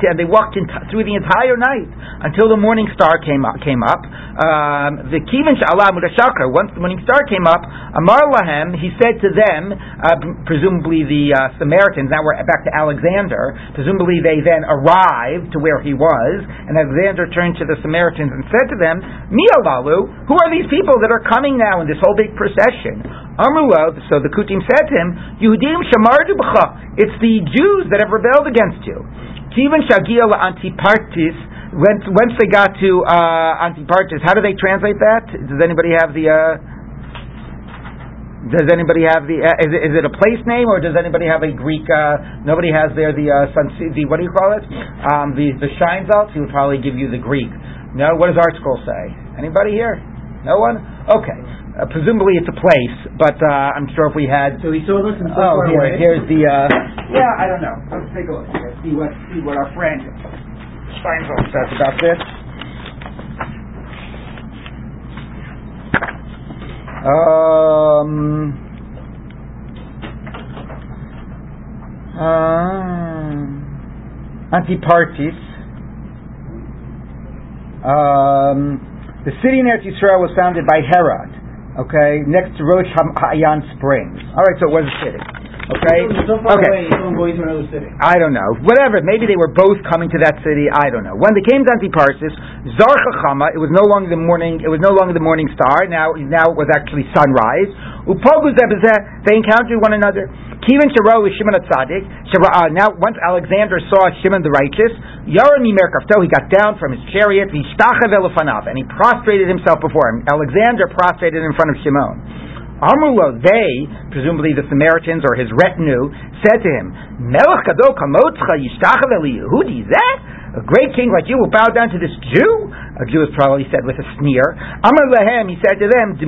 and they walked t- through the entire night until the morning star came up. Came up. Um, the Kivin Allah Amud Hashachar. Once the morning star came up, Amar Lahem, he said to them, uh, presumably the uh, Samaritans. Now we're back to Alexander. Presumably they then arrived to where he was, and Alexander turned to the Samaritans and said to them, Mialalu, who are these people that are coming now in this whole big procession? Amrullah, so the Kutim said to him, Yehudim shamardu b'cha. It's the Jews that have rebelled against you. Kivan shagia Antipatris. Once they got to uh, Antipatris, how do they translate that? Does anybody have the? Uh, does anybody have the? Uh, is, it, is it a place name or does anybody have a Greek? Uh, nobody has there the uh, sun, the what do you call it? Um, the the Steinsaltz. He would probably give you the Greek. No, what does ArtScroll say? Anybody here? No one? Okay. Uh, presumably it's a place, but uh, I'm sure if we had. So he saw this and so Oh, far here, away. here's the. Uh, yeah, I don't know. Let's take a look here. See what see what our friend Steinfeld says about this. Um. Uh, Antipatris. Um, the city in Eretz Yisrael was founded by Herod, okay, next to Rosh Hayan Springs. All right, so it was a city, okay? So far okay. away, he's going to another city. I don't know. Whatever. Maybe they were both coming to that city. I don't know. When they came to Antipatris, Zarchachama, it was no longer the morning. It was no longer the morning star. Now, now it was actually sunrise. They encountered one another. Kivin Sharo is Shimon Atzadik. Uh, now, once Alexander saw Shimon the righteous, Yarami Merkavto, he got down from his chariot, and he prostrated himself before him. Alexander prostrated in front of Shimon. Amrulo, they, presumably the Samaritans or his retinue, said to him, Melech Yehudi, that? A great king like you will bow down to this Jew? A Jew is probably said with a sneer. Lahem, he said to them,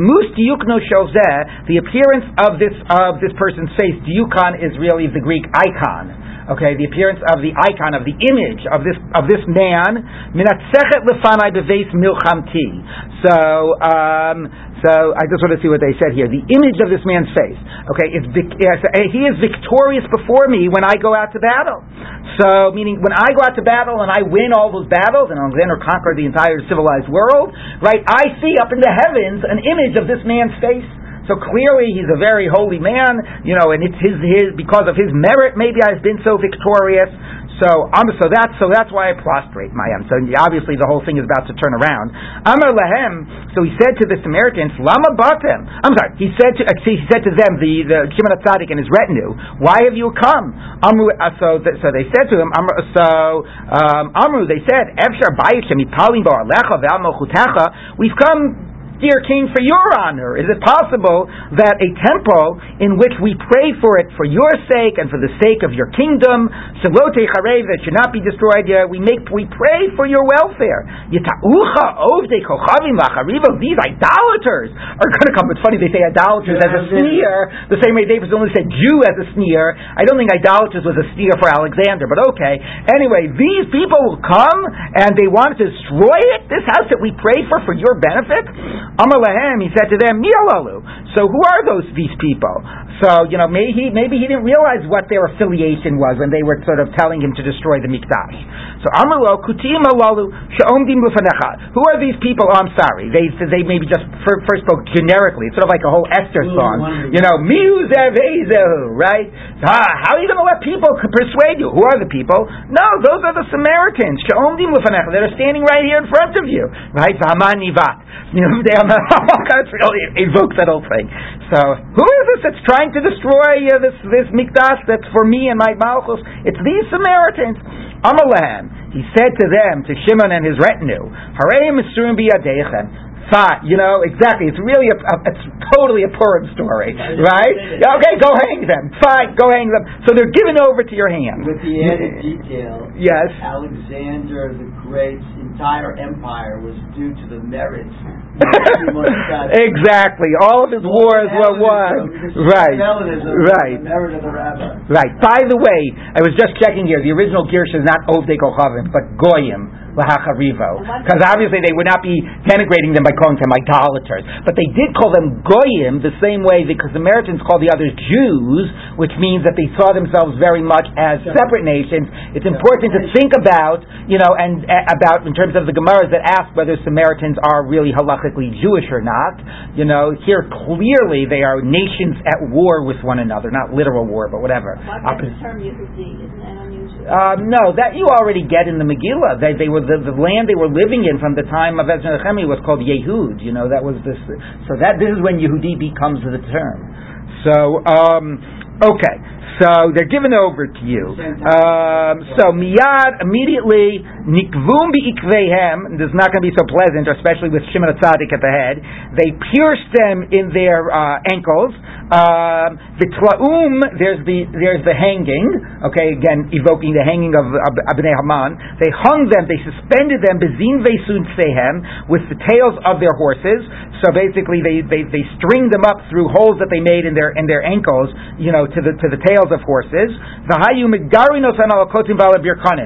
the appearance of this, of this person's face, Diukon is really the Greek icon. Okay, the appearance of the icon, of the image of this, of this man, Minatzechet Lefanai Beves Milchamti. So, um, so I just want to see what they said here. The image of this man's face. Okay, it's, he is victorious before me when I go out to battle. So, meaning when I go out to battle and I win all those battles, and Alexander conquered the entire civilized world, right? I see up in the heavens an image of this man's face. So clearly he's a very holy man, you know, and it's his, his because of his merit maybe I've been so victorious. So um, so that's so that's why I prostrate Mayam. So obviously the whole thing is about to turn around. Amar Lahem. So he said to the Samaritans, Lama Batem. I'm sorry. He said to he said to them the the Shimon Tzaddik and his retinue, Why have you come? Amru. Uh, so th- so they said to him. So um, Amru. They said, Efshar We've come dear king, for your honor? Is it possible that a temple in which we pray for it for your sake and for the sake of your kingdom, Salote Charev, that should not be destroyed, we make we pray for your welfare. Yita'ucha ovde kochavim lachariva, these idolaters are going to come. It's funny, they say idolaters as a sneer, the same way David only said Jew as a sneer. I don't think idolaters was a sneer for Alexander, but okay. Anyway, these people will come and they want to destroy it, this house that we pray for for your benefit. Amar Lahem, he said to them, Mialalu. So who are those these people? So you know, maybe he maybe he didn't realize what their affiliation was when they were sort of telling him to destroy the mikdash. So Amar Kutim Alalu Sha'omdim Lufanecha. Who are these people? Oh, I'm sorry. They they maybe just first spoke generically. It's sort of like a whole Esther song. You know, Miu Zevezehu, right? Ah, how are you going to let people persuade you? Who are the people? No, those are the Samaritans. Sha'omdim Lufanecha. That are standing right here in front of you, right? V'hamanivat. <laughs> You know, they it really evokes that whole thing. So, who is this that's trying to destroy uh, this this mikdash that's for me and my malchus? It's these Samaritans. Amalahem. He said to them, to Shimon and his retinue, Harei misurim biyadechem. Fine, you know exactly. It's really a, a it's totally a Purim story, right? <laughs> Okay, go hang them. Fine, go hang them. So they're given over to your hand. With the added detail, Yes. Alexander the Great's entire empire was due to the merits. <laughs> exactly. All of his wars were won. Right. Right. The merit of the rabbi. Right. By the way, I was just checking here. The original Gersh is not Ovdei Kochavim, but Goyim. lahacharivo, because obviously they would not be denigrating them by calling them idolaters, but they did call them goyim the same way because the Samaritans called the others Jews, which means that they saw themselves very much as separate nations. It's important to think about, you know, and uh, about in terms of the Gemaras that ask whether Samaritans are really Jewish or not. You know, here clearly they are nations at war with one another, not literal war, but whatever. Why the term Yehudi? Isn't that unusual? Uh, no, that you already get in the Megillah. They, they were the, the land they were living in from the time of Ezra Nehemiah was called Yehud. You know that was this. So that this is when Yehudi becomes the term. So um, okay, so they're given over to you. Um, so miyad immediately nikvum biikvehem. This is not going to be so pleasant, especially with Shimon Tzadik at the head. They pierced them in their uh, ankles. Um, the tlaum, there's the there's the hanging. Okay, again evoking the hanging of Abnei Haman. They hung them. They suspended them bezin vesun sehem with the tails of their horses. So basically, they, they they stringed them up through holes that they made in their in their ankles. You know, to the to the tails of horses.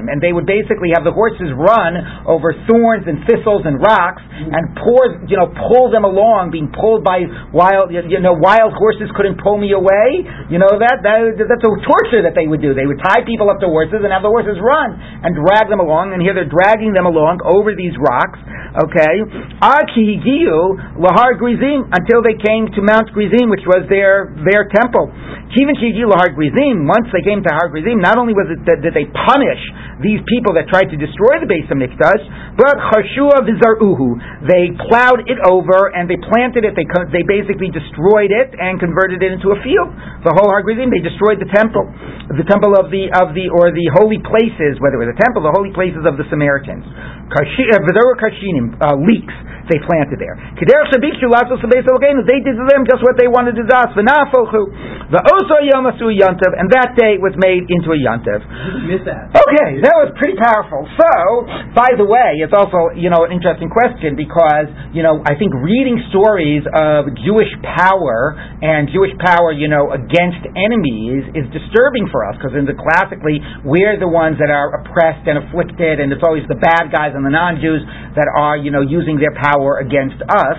And they would basically have the horses run over thorns and thistles and rocks and pour you know pull them along, being pulled by wild you know wild horses couldn't pull me away. You know that, that that's a torture that they would do. They would tie people up to horses and have the horses run and drag them along. And here they're dragging them along over these rocks. Okay, until they came to Mount Gerizim, which was their their temple. Kivin shigiu lahar gerizim. Once they came to Har Gerizim, not only was it that, that they punish these people that tried to destroy the base of Mikdash, but chashua vizaruhu. They plowed it over and they planted it. They they basically destroyed it and converted it into a field. The whole Har Gerizim, they destroyed the temple, the temple of the of the or the holy places, whether it was a temple, the holy places of the Samaritans. Kashinim, uh, leeks they planted there. They did to them just what they wanted to do us. The Oso Yomasu Yantav, and that day was made into a Yantav. Okay, that was pretty powerful. So, by the way, it's also, you know, an interesting question because, you know, I think reading stories of Jewish power and Jewish power, you know, against enemies is disturbing for us because in the classically we're the ones that are oppressed and afflicted, and it's always the bad guys and the non-Jews that are, you know, using their power against us.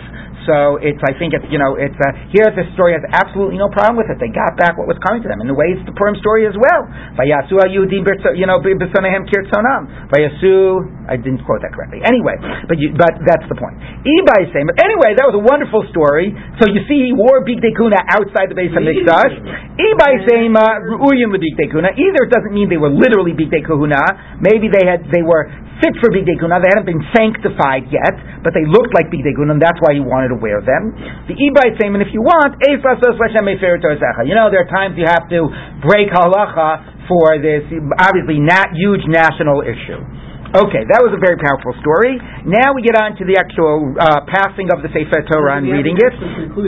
So it's, I think it's, you know, it's, uh, here the story has absolutely no problem with it. They got back what was coming to them. In the way it's the Purim story as well. Vayasu Yudim, you know, b'sonehem kirtzonam. Vayasu, I didn't quote that correctly. Anyway, but you, but that's the point. Ibai saying, but anyway, that was a wonderful story. So you see, he wore Bigdei Kuna outside the base of Mikdash. Ibai saying, Ru'uyim Bigdei Kuna. Either it doesn't mean they were literally Bigdei Kuna. Maybe they had, they were fit for Bigdei Kuna. They hadn't been sanctified yet, but they looked like Bigdei Kuna, and that's why he wanted to wear them. The Ibai saying, and if you want, you know, there are times you have to break halacha for this obviously not huge national issue. Okay, that was a very powerful story. Now we get on to the actual uh, passing of the Sefer Torah and reading it.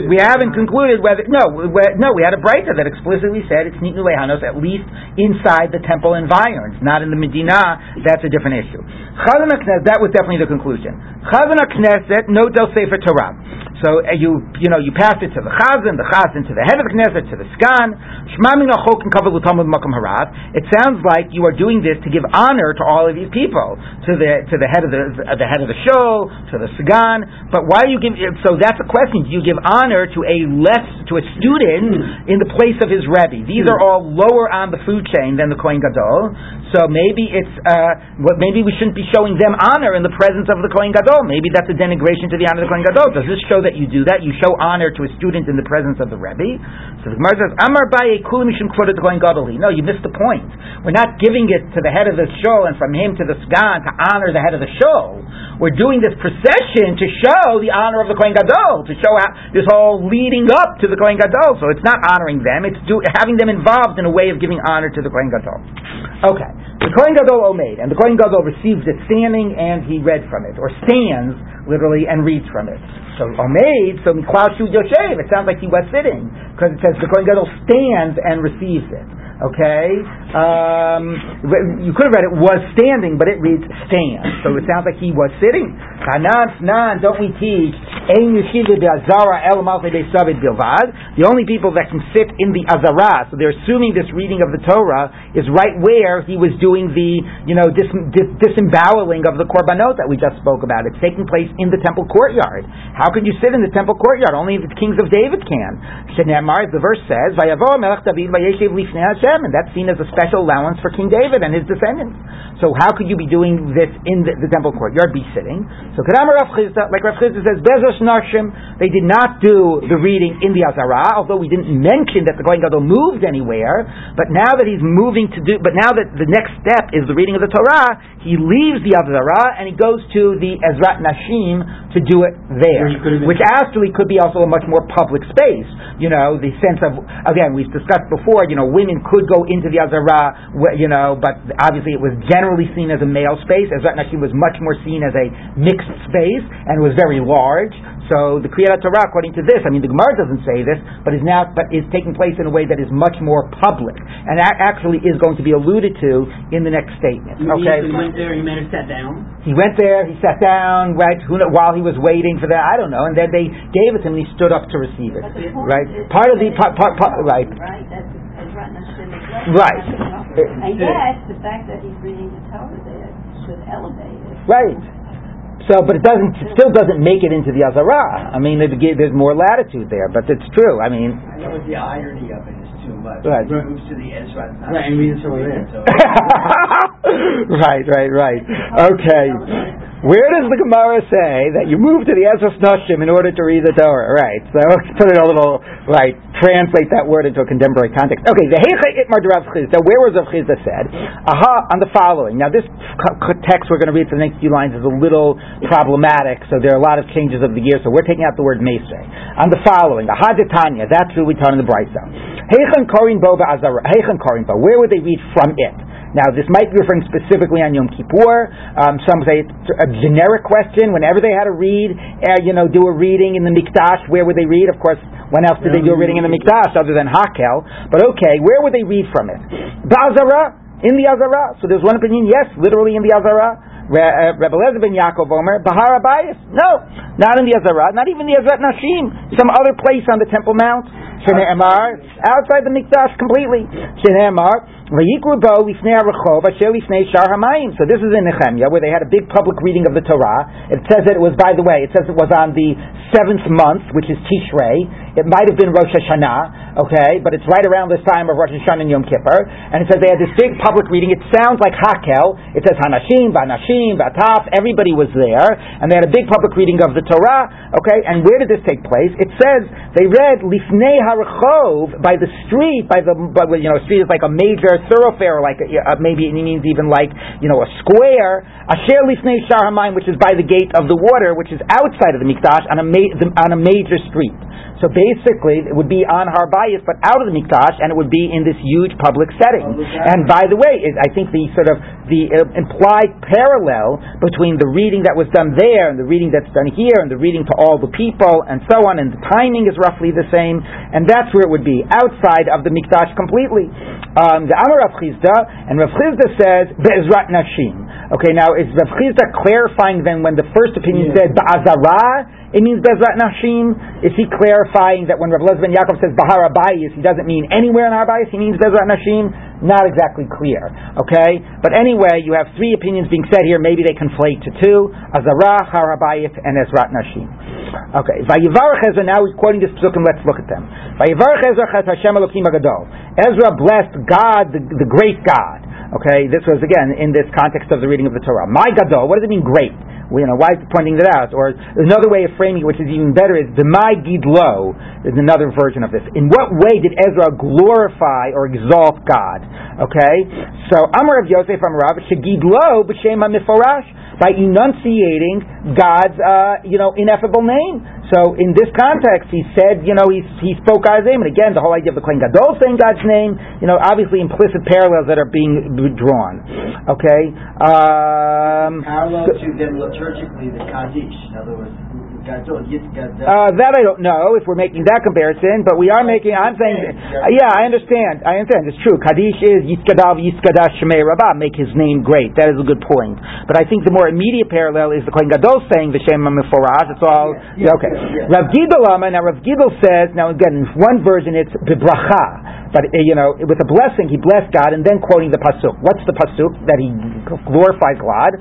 We haven't concluded whether no, no, we had a brayta that explicitly said it's nitnu lehanos at least inside the temple environs, not in the Medina. That's a different issue. Chazan that was definitely the conclusion. Chazan Knesset, no del Sefer Torah. So uh, you you know you pass it to the Chazan, the Chazan to the head of the Knesset, to the Skan. It sounds like you are doing this to give honor to all of these people to the to the head of the uh, the head of the show, to the sagan. But why do you give? So that's a question. Do you give honor to a less to a student in the place of his rebbe? These are all lower on the food chain than the kohen gadol. So maybe it's uh, well, maybe we shouldn't be showing them honor in the presence of the kohen gadol. Maybe that's a denigration to the honor of the kohen gadol. Does this show that you do that? You show honor to a student in the presence of the rebbe. So the Gemara says, "Amar baye kulim mishum quoted the kohen gadol." No, you missed the point. We're not giving it to the head of the show and from him to the sgan to honor the head of the show. We're doing this procession to show the honor of the kohen gadol, to show how this whole leading up to the kohen gadol. So it's not honoring them; it's do, having them involved in a way of giving honor to the kohen gadol. Okay. The Kohen Gadol Omeid, and the Kohen Gadol receives it standing and he read from it, or stands literally and reads from it. So Omeid, so Miklal Shu Yoshev, it sounds like he was sitting, because it says the Kohen Gadol stands and receives it. Okay, um, you could have read it was standing, but it reads stand. So it sounds like he was sitting. Kanan, don't we teach? The only people that can sit in the azara, so they're assuming this reading of the Torah is right where he was doing the, you know, dis, dis, disemboweling of the korbanot that we just spoke about. It's taking place in the temple courtyard. How could you sit in the temple courtyard? Only the kings of David can. Shenamar, the verse says, and that's seen as a special allowance for King David and his descendants. So how could you be doing this in the, the temple courtyard, be sitting? So Kadamar Rav Chisda, like Rav Chisda says, Bezos Nashim, they did not do the reading in the Azara, although we didn't mention that the Kohen Gadol moved anywhere, but now that he's moving to do, but now that the next step is the reading of the Torah, he leaves the Azara and he goes to the Ezrat Nashim to do it there, which actually could be also a much more public space. You know, the sense of, again, we've discussed before, you know, women could go into the Azara, you know, but obviously it was generally seen as a male space. Ezrat Nashim was much more seen as a mixed space and was very large. So the Kriyat Torah, according to this, I mean the Gemara doesn't say this, but is now but is taking place in a way that is much more public, and that actually is going to be alluded to in the next statement. You mean okay. He went there. He made it sat down. He went there. He sat down. Right. Who know, while he was waiting for that, I don't know. And then they gave it to him. and He stood up to receive it. But the point Right. Part of the part, part, part right. Right, that's Ezrat Nashim is. Right. And yet, the fact that he's reading the Torah there should elevate it. Right. So, but it doesn't. It still doesn't make it into the Azara. I mean, it, there's more latitude there, but it's true. I mean, I know the irony of it is too much. Right. It moves to the Ezra. Right, and read it over there. right, right, right. Okay. Where does the Gemara say that you move to the Ezra Nashim in order to read the Torah? Right. So let's <laughs> put it a little right. Translate that word into a contemporary context. Okay. The Itmar Rav Chisda. Where was Rav Chisda said? Aha. On the following. Now this text we're going to read for the next few lines is a little problematic. So there are a lot of changes of the year. So we're taking out the word Mesre. On the following. Aha Tanya. That's who we taught in the Brisa. Heichan Korin Bo Azara. Korin. Where would they read from it? Now, this might be referring specifically on Yom Kippur. Um, some say it's a generic question. Whenever they had to read, uh, you know, do a reading in the Mikdash, where would they read? Of course, when else did they do a reading in the Mikdash other than Hakel? But okay, where would they read from it? Ba'azara, in the Azara. So there's one opinion, yes, literally in the Azara. Re- uh, Rebbe Lezer ben Yaakov Omer, Bahar Abayis. No, not in the Azara, not even the Azrat Nashim. Some other place on the Temple Mount. Shneemar, outside the Mikdash completely. Shneemar, Vayikru bo lifnei harachov asher lifnei shar hamayim. So this is in Nehemiah where they had a big public reading of the Torah. It says that it was, by the way, it says it was on the seventh month, which is Tishrei. It might have been Rosh Hashanah, okay, but it's right around this time of Rosh Hashanah and Yom Kippur. And it says they had this big public reading. It sounds like Hakel. It says Hanashim, Vanashim, Vataf. Everybody was there, and they had a big public reading of the Torah. Okay, and where did this take place? It says they read Lifnei Harachov by the street, by the by, you know, street is like a major thoroughfare, like uh, maybe it means even like you know a square. Asher Lifnei Shar Hamayim, which is by the gate of the water, which is outside of the Mikdash on a ma- the, on a major street. So basically, it would be on Harbayis, but out of the Mikdash, and it would be in this huge public setting. And by the way, I think the sort of the uh, implied parallel between the reading that was done there and the reading that's done here, and the reading to all the people, and so on, and the timing is roughly the same, and that's where it would be outside of the Mikdash completely. Um, the Amar Rav Chisda, and Rav Chisda says Be'ezrat Nashim. Okay, now is Rav Chisda clarifying then when the first opinion said Ba'azara? It means Bezrat Nashim. Is he clarifying that when Rav ben Yaakov says Bahar Abayis, he doesn't mean anywhere in Abayis, he means Bezrat Nashim? Not exactly clear. Okay? But anyway, you have three opinions being said here. Maybe they conflate to two. Azara, Har Abayis, and Ezrat Nashim. Okay. Vayivarach Ezra, now he's quoting this psukim, let's look at them. Vayivarach Ezra Chet Hashem Elokim Agadol. Ezra blessed God, the, the great God. Okay, this was again in this context of the reading of the Torah. My Gadol, what does it mean great? You know, why is he pointing that out? Or another way of framing it, which is even better, is the My Gidlo is another version of this. In what way did Ezra glorify or exalt God? Okay, so Amar Rav Yosef Amarav Shegidlo b'Shem Miforash by enunciating God's uh, you know ineffable name. So in this context, he said, you know, he, he spoke God's name, and again, the whole idea of the Kohen Gadol saying God's name, you know, obviously implicit parallels that are being drawn. Okay. Um, Parallel to them liturgically, the Kaddish. In other words, Gadol, Yit Gadol. Uh, that I don't know if we're making that comparison, but we are making. I'm saying, uh, yeah, I understand. I understand. It's true. Kaddish is Yiskadav Yiskadash Shemei Rabbah. Make his name great. That is a good point. But I think the more immediate parallel is the Kohen Gadol saying the Shem Meforash. It's all Yeah, okay. yeah. Rav Lama. Now Rav Gidol says. Now again, in one version it's bebracha, but uh, you know with a blessing he blessed God, and then quoting the pasuk. What's the pasuk that he glorified God?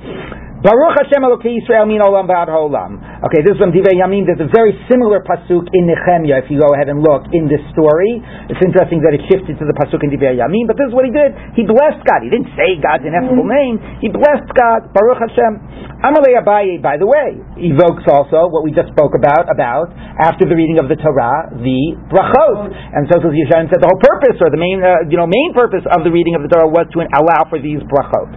Baruch Hashem Elokei Yisrael min olam ba'ad ha'olam. Okay, this is from Divrei Yamim. There's a very similar pasuk in Nehemiah. If you go ahead and look in this story, it's interesting that it shifted to the pasuk in Divrei Yamim. But this is what he did. He blessed God. He didn't say God's ineffable name. He blessed God. Baruch Hashem. Amalei Abaye, by the way, evokes also what we just spoke about about after the reading of the Torah, the brachot. And so says Yeshayahu said the whole purpose or the main uh, you know main purpose of the reading of the Torah was to allow for these brachot.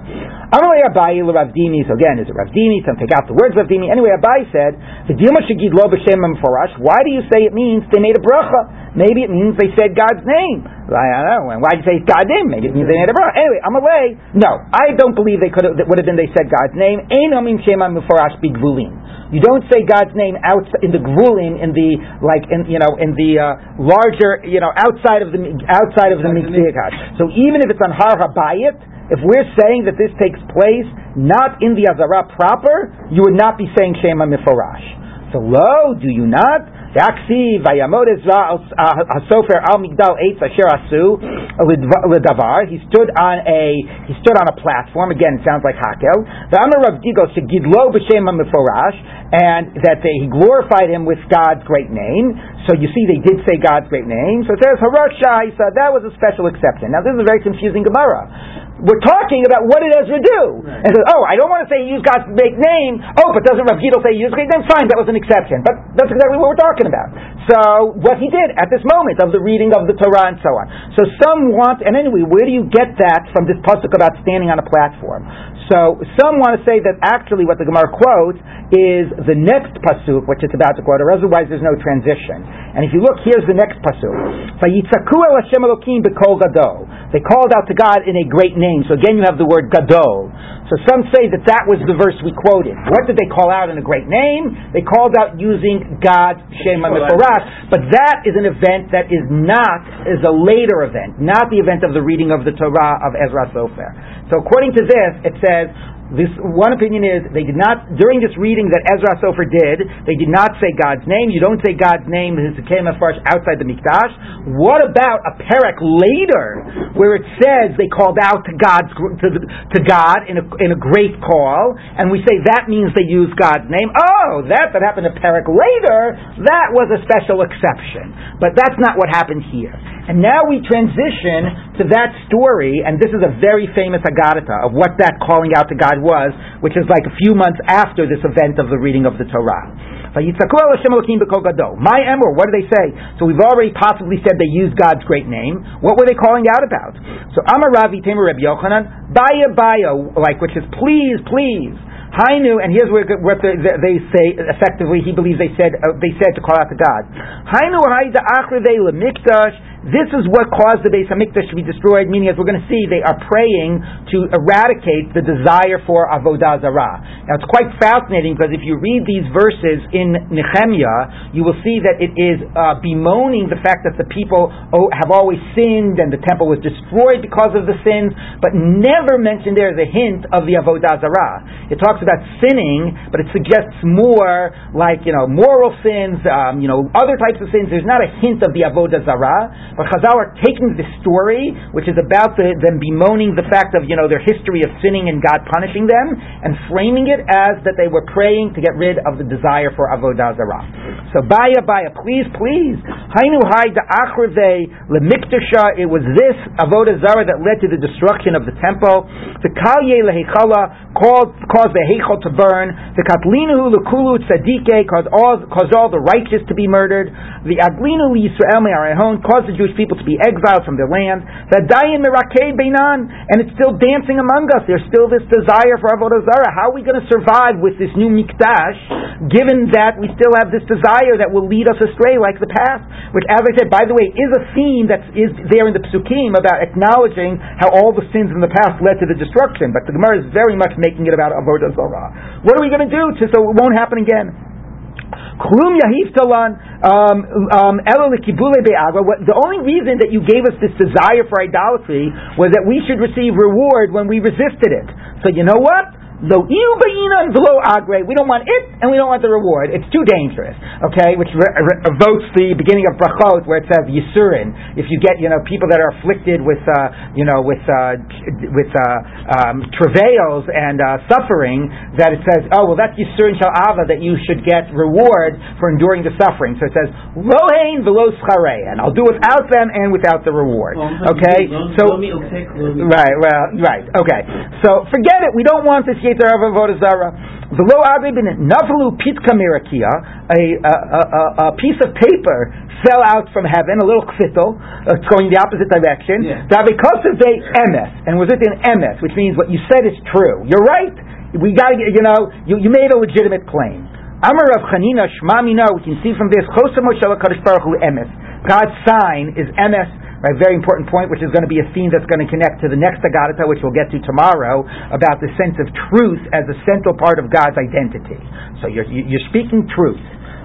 Amalei Abaye Rav Dimi. So again, is it Rav Dimi? Some take out the words Rav Dimi. Anyway, Abai said, "The Dilma Shagid Lo B'Shem Farash." Why do you say it means they made a bracha? Maybe it means they said God's name. I don't know. And why do you say God's name? Maybe it means they made a bracha. Anyway, I'm away. No, I don't believe they could have. That would have been they said God's name. Ein Amim Shema Mufarash Bigvulim. You don't say God's name out in the grulim in the like in you know in the uh, larger you know outside of the outside of the mikdash. So even if it's on Har Habayit, if we're saying that this takes place not in the Azara proper, you would not be saying Shema Miforash. So lo, do you not? Ledavar. Uh, he stood on a he stood on a platform. Again, it sounds like hakel. The and that they, he glorified him with God's great name. So you see, they did say God's great name. So it says Harashai. So that was a special exception. Now this is a very confusing Gemara we're talking about what did Ezra do? Right. And says, oh, I don't want to say use God's great name. Oh, but doesn't Rav Gidel say use great name? Fine, that was an exception. But that's exactly what we're talking about. So what he did at this moment of the reading of the Torah and so on. So some want, and anyway, where do you get that from this pasuk about standing on a platform? So some want to say that actually what the Gemara quotes is the next pasuk, which it's about to quote, or otherwise there's no transition. And if you look, here's the next pasuk. They called out to God in a great name. So again, you have the word gadol. So some say that that was the verse we quoted. What did they call out in a great name? They called out using God's Shema Meforash. But that is an event that is not, is a later event, not the event of the reading of the Torah of Ezra Sofer. So according to this, it says, this one opinion is they did not during this reading that Ezra Sofer did. They did not say God's name. You don't say God's name Farsh outside the Mikdash. What about a parak later where it says they called out to God's to, to God in a in a great call, and we say that means they used God's name? Oh, that that happened a parak later. That was a special exception, but that's not what happened here. And now we transition to that story, and this is a very famous Agadata of what that calling out to God was, which is like a few months after this event of the reading of the Torah. My emor, what do they say? So we've already possibly said they used God's great name. What were they calling out about? So Amar Ravi Tamer Reb Yochanan, Baya Baya, like which is please, please. Hainu, and here's where, what the, the, they say. Effectively, he believes they said uh, they said to call out to God. Hainu achreve lemikdash. This is what caused the Beis Hamikdash to be destroyed. Meaning, as we're going to see, they are praying to eradicate the desire for avodah zarah. Now, it's quite fascinating because if you read these verses in Nehemiah, you will see that it is uh, bemoaning the fact that the people oh, have always sinned and the temple was destroyed because of the sins, but never mentioned there is a hint of the avodah zarah. It talks about sinning, but it suggests more like you know moral sins, um, you know other types of sins. There's not a hint of the avodah zarah. But Chazal are taking this story, which is about the, them bemoaning the fact of you know their history of sinning and God punishing them, and framing it as that they were praying to get rid of the desire for avodah zarah. So baya baya, please, please, hainu hai da'achreve lemiktasha. It was this avodah zarah that led to the destruction of the temple. The kalye lehechala caused the heichal to burn. The katlinu lekulu tzadike caused all caused all the righteous to be murdered. The aglinu Yisrael me'arehon caused the Jewish people to be exiled from their land. The dayin mirakei beinan, and it's still dancing among us. There's still this desire for avodah zarah. How are we going to survive with this new mikdash, given that we still have this desire that will lead us astray like the past? Which, as I said, by the way, is a theme that is there in the psukim about acknowledging how all the sins in the past led to the destruction. But the Gemara is very much making it about avodah zarah. What are we going to do to so it won't happen again? Um, um, The only reason that you gave us this desire for idolatry was that we should receive reward when we resisted it. So you know what? Lo ba'inan v'lo agre. We don't want it, and we don't want the reward. It's too dangerous. Okay, which re- re- evokes the beginning of brachot where it says yisurin. If you get you know people that are afflicted with uh, you know with uh, with uh, um, travails and uh, suffering, that it says oh well that's yisurin shal ava that you should get reward for enduring the suffering. So it says lo hein v'lo schare, and I'll do without them and without the reward. Okay, so right, well, right, okay. So forget it. We don't want this Yetzer Hara Avodah Zarah. V'lo agri bin naflu pitka mirakia, a, a, piece of paper fell out from heaven, a little ksitel, uh, it's going the opposite direction. Because of the emes, and was it in emes, which means what you said is true. You're right. We got to get, you know, you, you made a legitimate claim. Amar of Chanina Shma we can see from this, emes. God's sign is emes, Right, very important point, which is going to be a theme that's going to connect to the next Agadata, which we'll get to tomorrow, about the sense of truth as a central part of God's identity. So you're, you're speaking truth.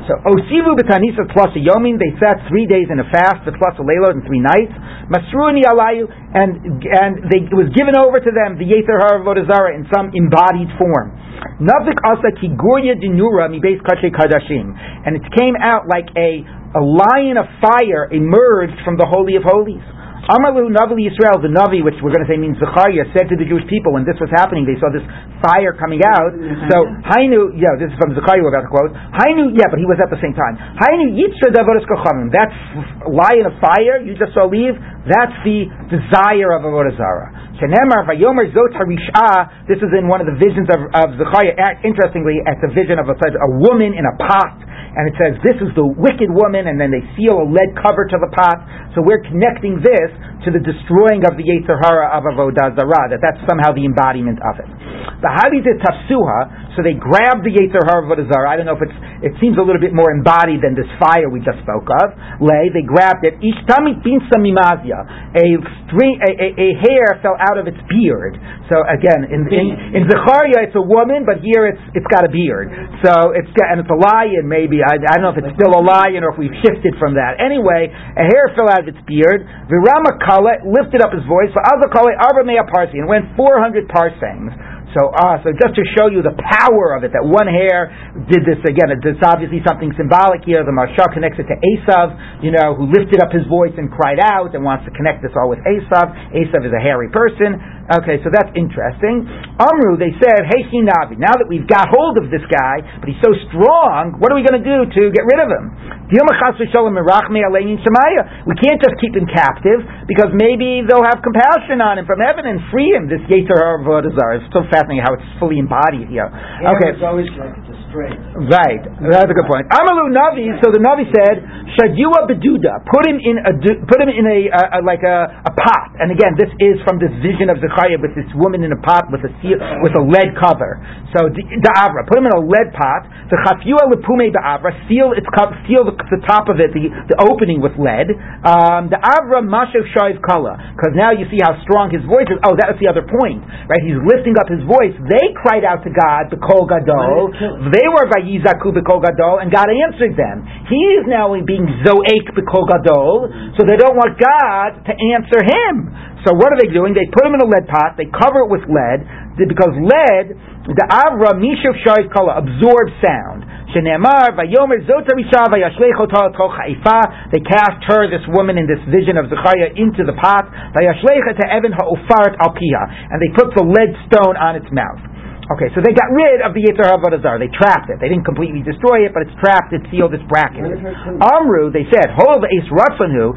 So Osivu b'tanisa plus a yomin, they sat three days in a fast, the plus a and three nights. Masruani alayu, and and they, it was given over to them the Yether Haravodazara in some embodied form. Navik asa kigurya dinura mi beis kadashim, and it came out like a a lion of fire emerged from the Holy of Holies. Amalu Navi Yisrael, the Navi, which we're going to say means Zechariah, said to the Jewish people when this was happening, they saw this fire coming out. So Hainu, yeah, this is from Zechariah we're about to quote. Hainu, yeah, but he was at the same time. Hainu Yitzra Kochamim. That's lion of fire you just saw leave. That's the desire of Avodah Zarah. This is in one of the visions of, of Zechariah. Interestingly, it's a vision of a, a woman in a pot and it says this is the wicked woman, and then they seal a lead cover to the pot. So we're connecting this to the destroying of the Yetzer Hara of Avodah Zarah, that that's somehow the embodiment of it. The Hadith is Tafsuha, so they grab the Yetzer Hara of Avodah Zarah. I don't know if it's, it seems a little bit more embodied than this fire we just spoke of. Lay, they grabbed it. Ishtamit bin samimazia. A, string, a, a, hair fell out of its beard. So again, in, in, in Zechariah it's a woman, but here it's, it's got a beard. So it's, and it's a lion maybe. I, I, don't know if it's still a lion or if we've shifted from that. Anyway, a hair fell out of its beard. Virama Kala lifted up his voice. For Azakale Arba Mea Parsi and went 400 parasangs. So, uh, so just to show you the power of it, that one hair did this again. It's obviously something symbolic here. The Maharsha connects it to Esav, you know, who lifted up his voice and cried out and wants to connect this all with Esav. Esav is a hairy person. Okay, so that's interesting. Amru, they said, Hey Navi, now that we've got hold of this guy, but he's so strong, what are we going to do to get rid of him? We can't just keep him captive because maybe they'll have compassion on him from heaven and free him. This Yeter Avodah It's so fascinating how it's fully embodied here. Okay. It's always like it's a strength. Right. That's a good point. Amalu Navi, so the Navi said, Shadua Beduda, put him in a, put him in a, a like a, a pot. And again, this is from this vision of the with this woman in a pot with a seal, with a lead cover. So the, the avra, put him in a lead pot. The chafyua lepume the avra, seal its cup, seal the, the, top of it, the, the opening with lead. Um, the avra mashav shaiv kala, because now you see how strong his voice is. Oh, that was the other point, right? He's lifting up his voice. They cried out to God, the kol gadol. They were vayizaku kol gadol, and God answered them. He is now being zoek kol gadol, so they don't want God to answer him. So what are they doing? They put him in a lead pot, they cover it with lead, because lead, the avra mishav shayis kala, absorbs sound. Shenemar vayomer zot They cast her, this woman, in this vision of Zechariah into the pot. Vayashlecha to Evan alpiha, and they put the lead stone on its mouth. Okay, so they got rid of the Yetzer Havodazar. They trapped it. They didn't completely destroy it, but it's trapped. It's sealed. It's bracketed. Amru, they said, Hov Ace Ratzanu,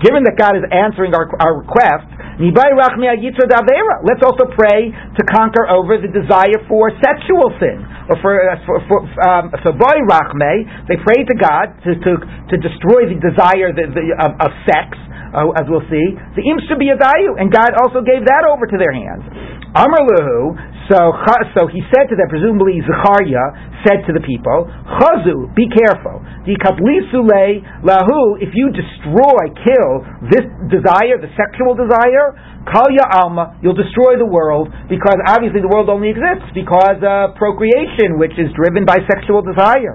given that God is answering our, our request, Let's also pray to conquer over the desire for sexual sin. Or for, uh, for, for um, so boy rachme, they pray to God to, to, to destroy the desire the, the, of, of sex, uh, as we'll see. The im should be a dayu, and God also gave that over to their hands. Amarluhu, so, so he said to them, presumably Zechariah said to the people, Chazu, be careful. The lahu, if you destroy, kill this desire, the sexual desire, kalya alma, you'll destroy the world, because obviously the world only exists because of procreation, which is driven by sexual desire.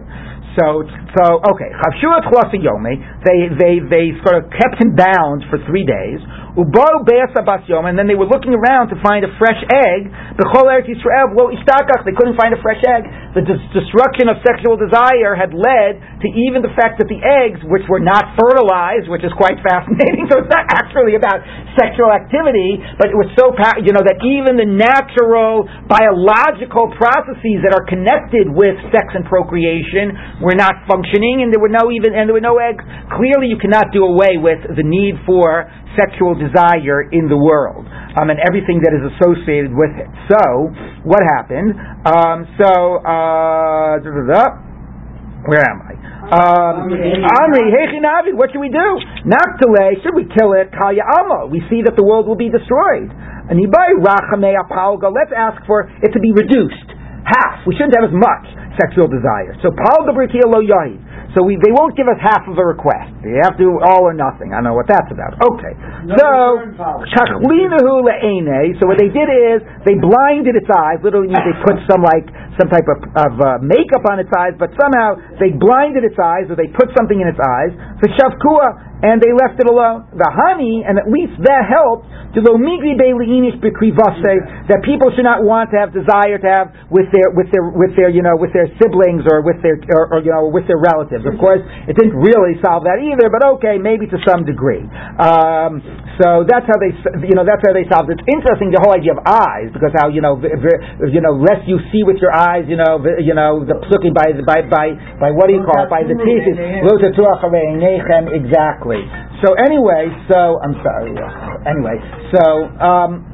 So, so okay. Chavshuat Chlasi Yome. They, they, they sort of kept him bound for three days. And then they were looking around to find a fresh egg. Eretz Yisrael, well, Ishtakach, they couldn't find a fresh egg. The destruction of sexual desire had led to even the fact that the eggs, which were not fertilized, which is quite fascinating, <laughs> so it's not actually about sexual activity, but it was so, you know, that even the natural biological processes that are connected with sex and procreation were not functioning, and there were no even, and there were no eggs. Clearly, you cannot do away with the need for sexual desire in the world um, and everything that is associated with it. So, what happened? Um, so, uh, where am I? Um, Amri, Hechinavi, what should we do? Naktale, should we kill it? Kalya Alma, we see that the world will be destroyed. Anibai Rachamei Apalga, let's ask for it to be reduced. Half. We shouldn't have as much sexual desire. So, Palga Brikia Lo Yahid. So we, they won't give us half of a request. They have to do all or nothing. I know what that's about. Okay. No so, le'ene. So what they did is they blinded its eyes. Literally means they put some like some type of, of uh, makeup on its eyes, but somehow they blinded its eyes or they put something in its eyes. For shavkua, and they left it alone. The honey, and at least that helped to lo migri beiliinish bekrivase that people should not want to have desire to have with their with their with their you know with their siblings or with their or, or you know with their relatives. Of course, it didn't really solve that either, but okay, maybe to some degree. Um, so that's how they you know that's how they solved it. It's interesting the whole idea of eyes because how you know you know less you see with your eyes, you know you know the psukim by by by by what do you call it by the teeth. Nechem exactly. So anyway, so I'm sorry. Anyway, so um,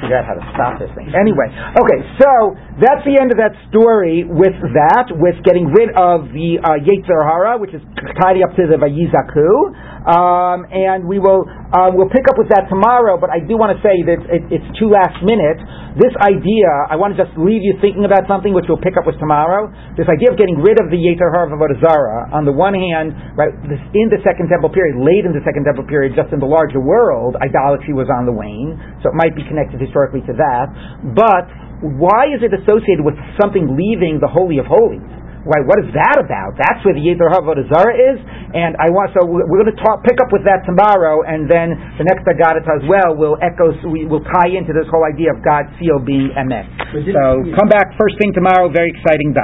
figure out how to stop this thing. Anyway, okay, so that's the end of that story. With that, with getting rid of the uh, Yetzer Hara, which is tidy up to the Vayizaku, um, and we will uh, we'll pick up with that tomorrow. But I do want to say that it, it's too last minute. This idea, I want to just leave you thinking about something, which we'll pick up with tomorrow. This idea of getting rid of the Yeter Avodah Zarah. On the one hand, right, this, in the Second Temple period, late in the Second Temple period, just in the larger world, idolatry was on the wane, so it might be connected historically to that. But why is it associated with something leaving the Holy of Holies? Why? What is that about? That's where the Yetzer Hara Zara is, and I want. So we're going to talk, pick up with that tomorrow, and then the next Agadata as well will echo. We will tie into this whole idea of God's seal being Emet. So come back first thing tomorrow. Very exciting dot.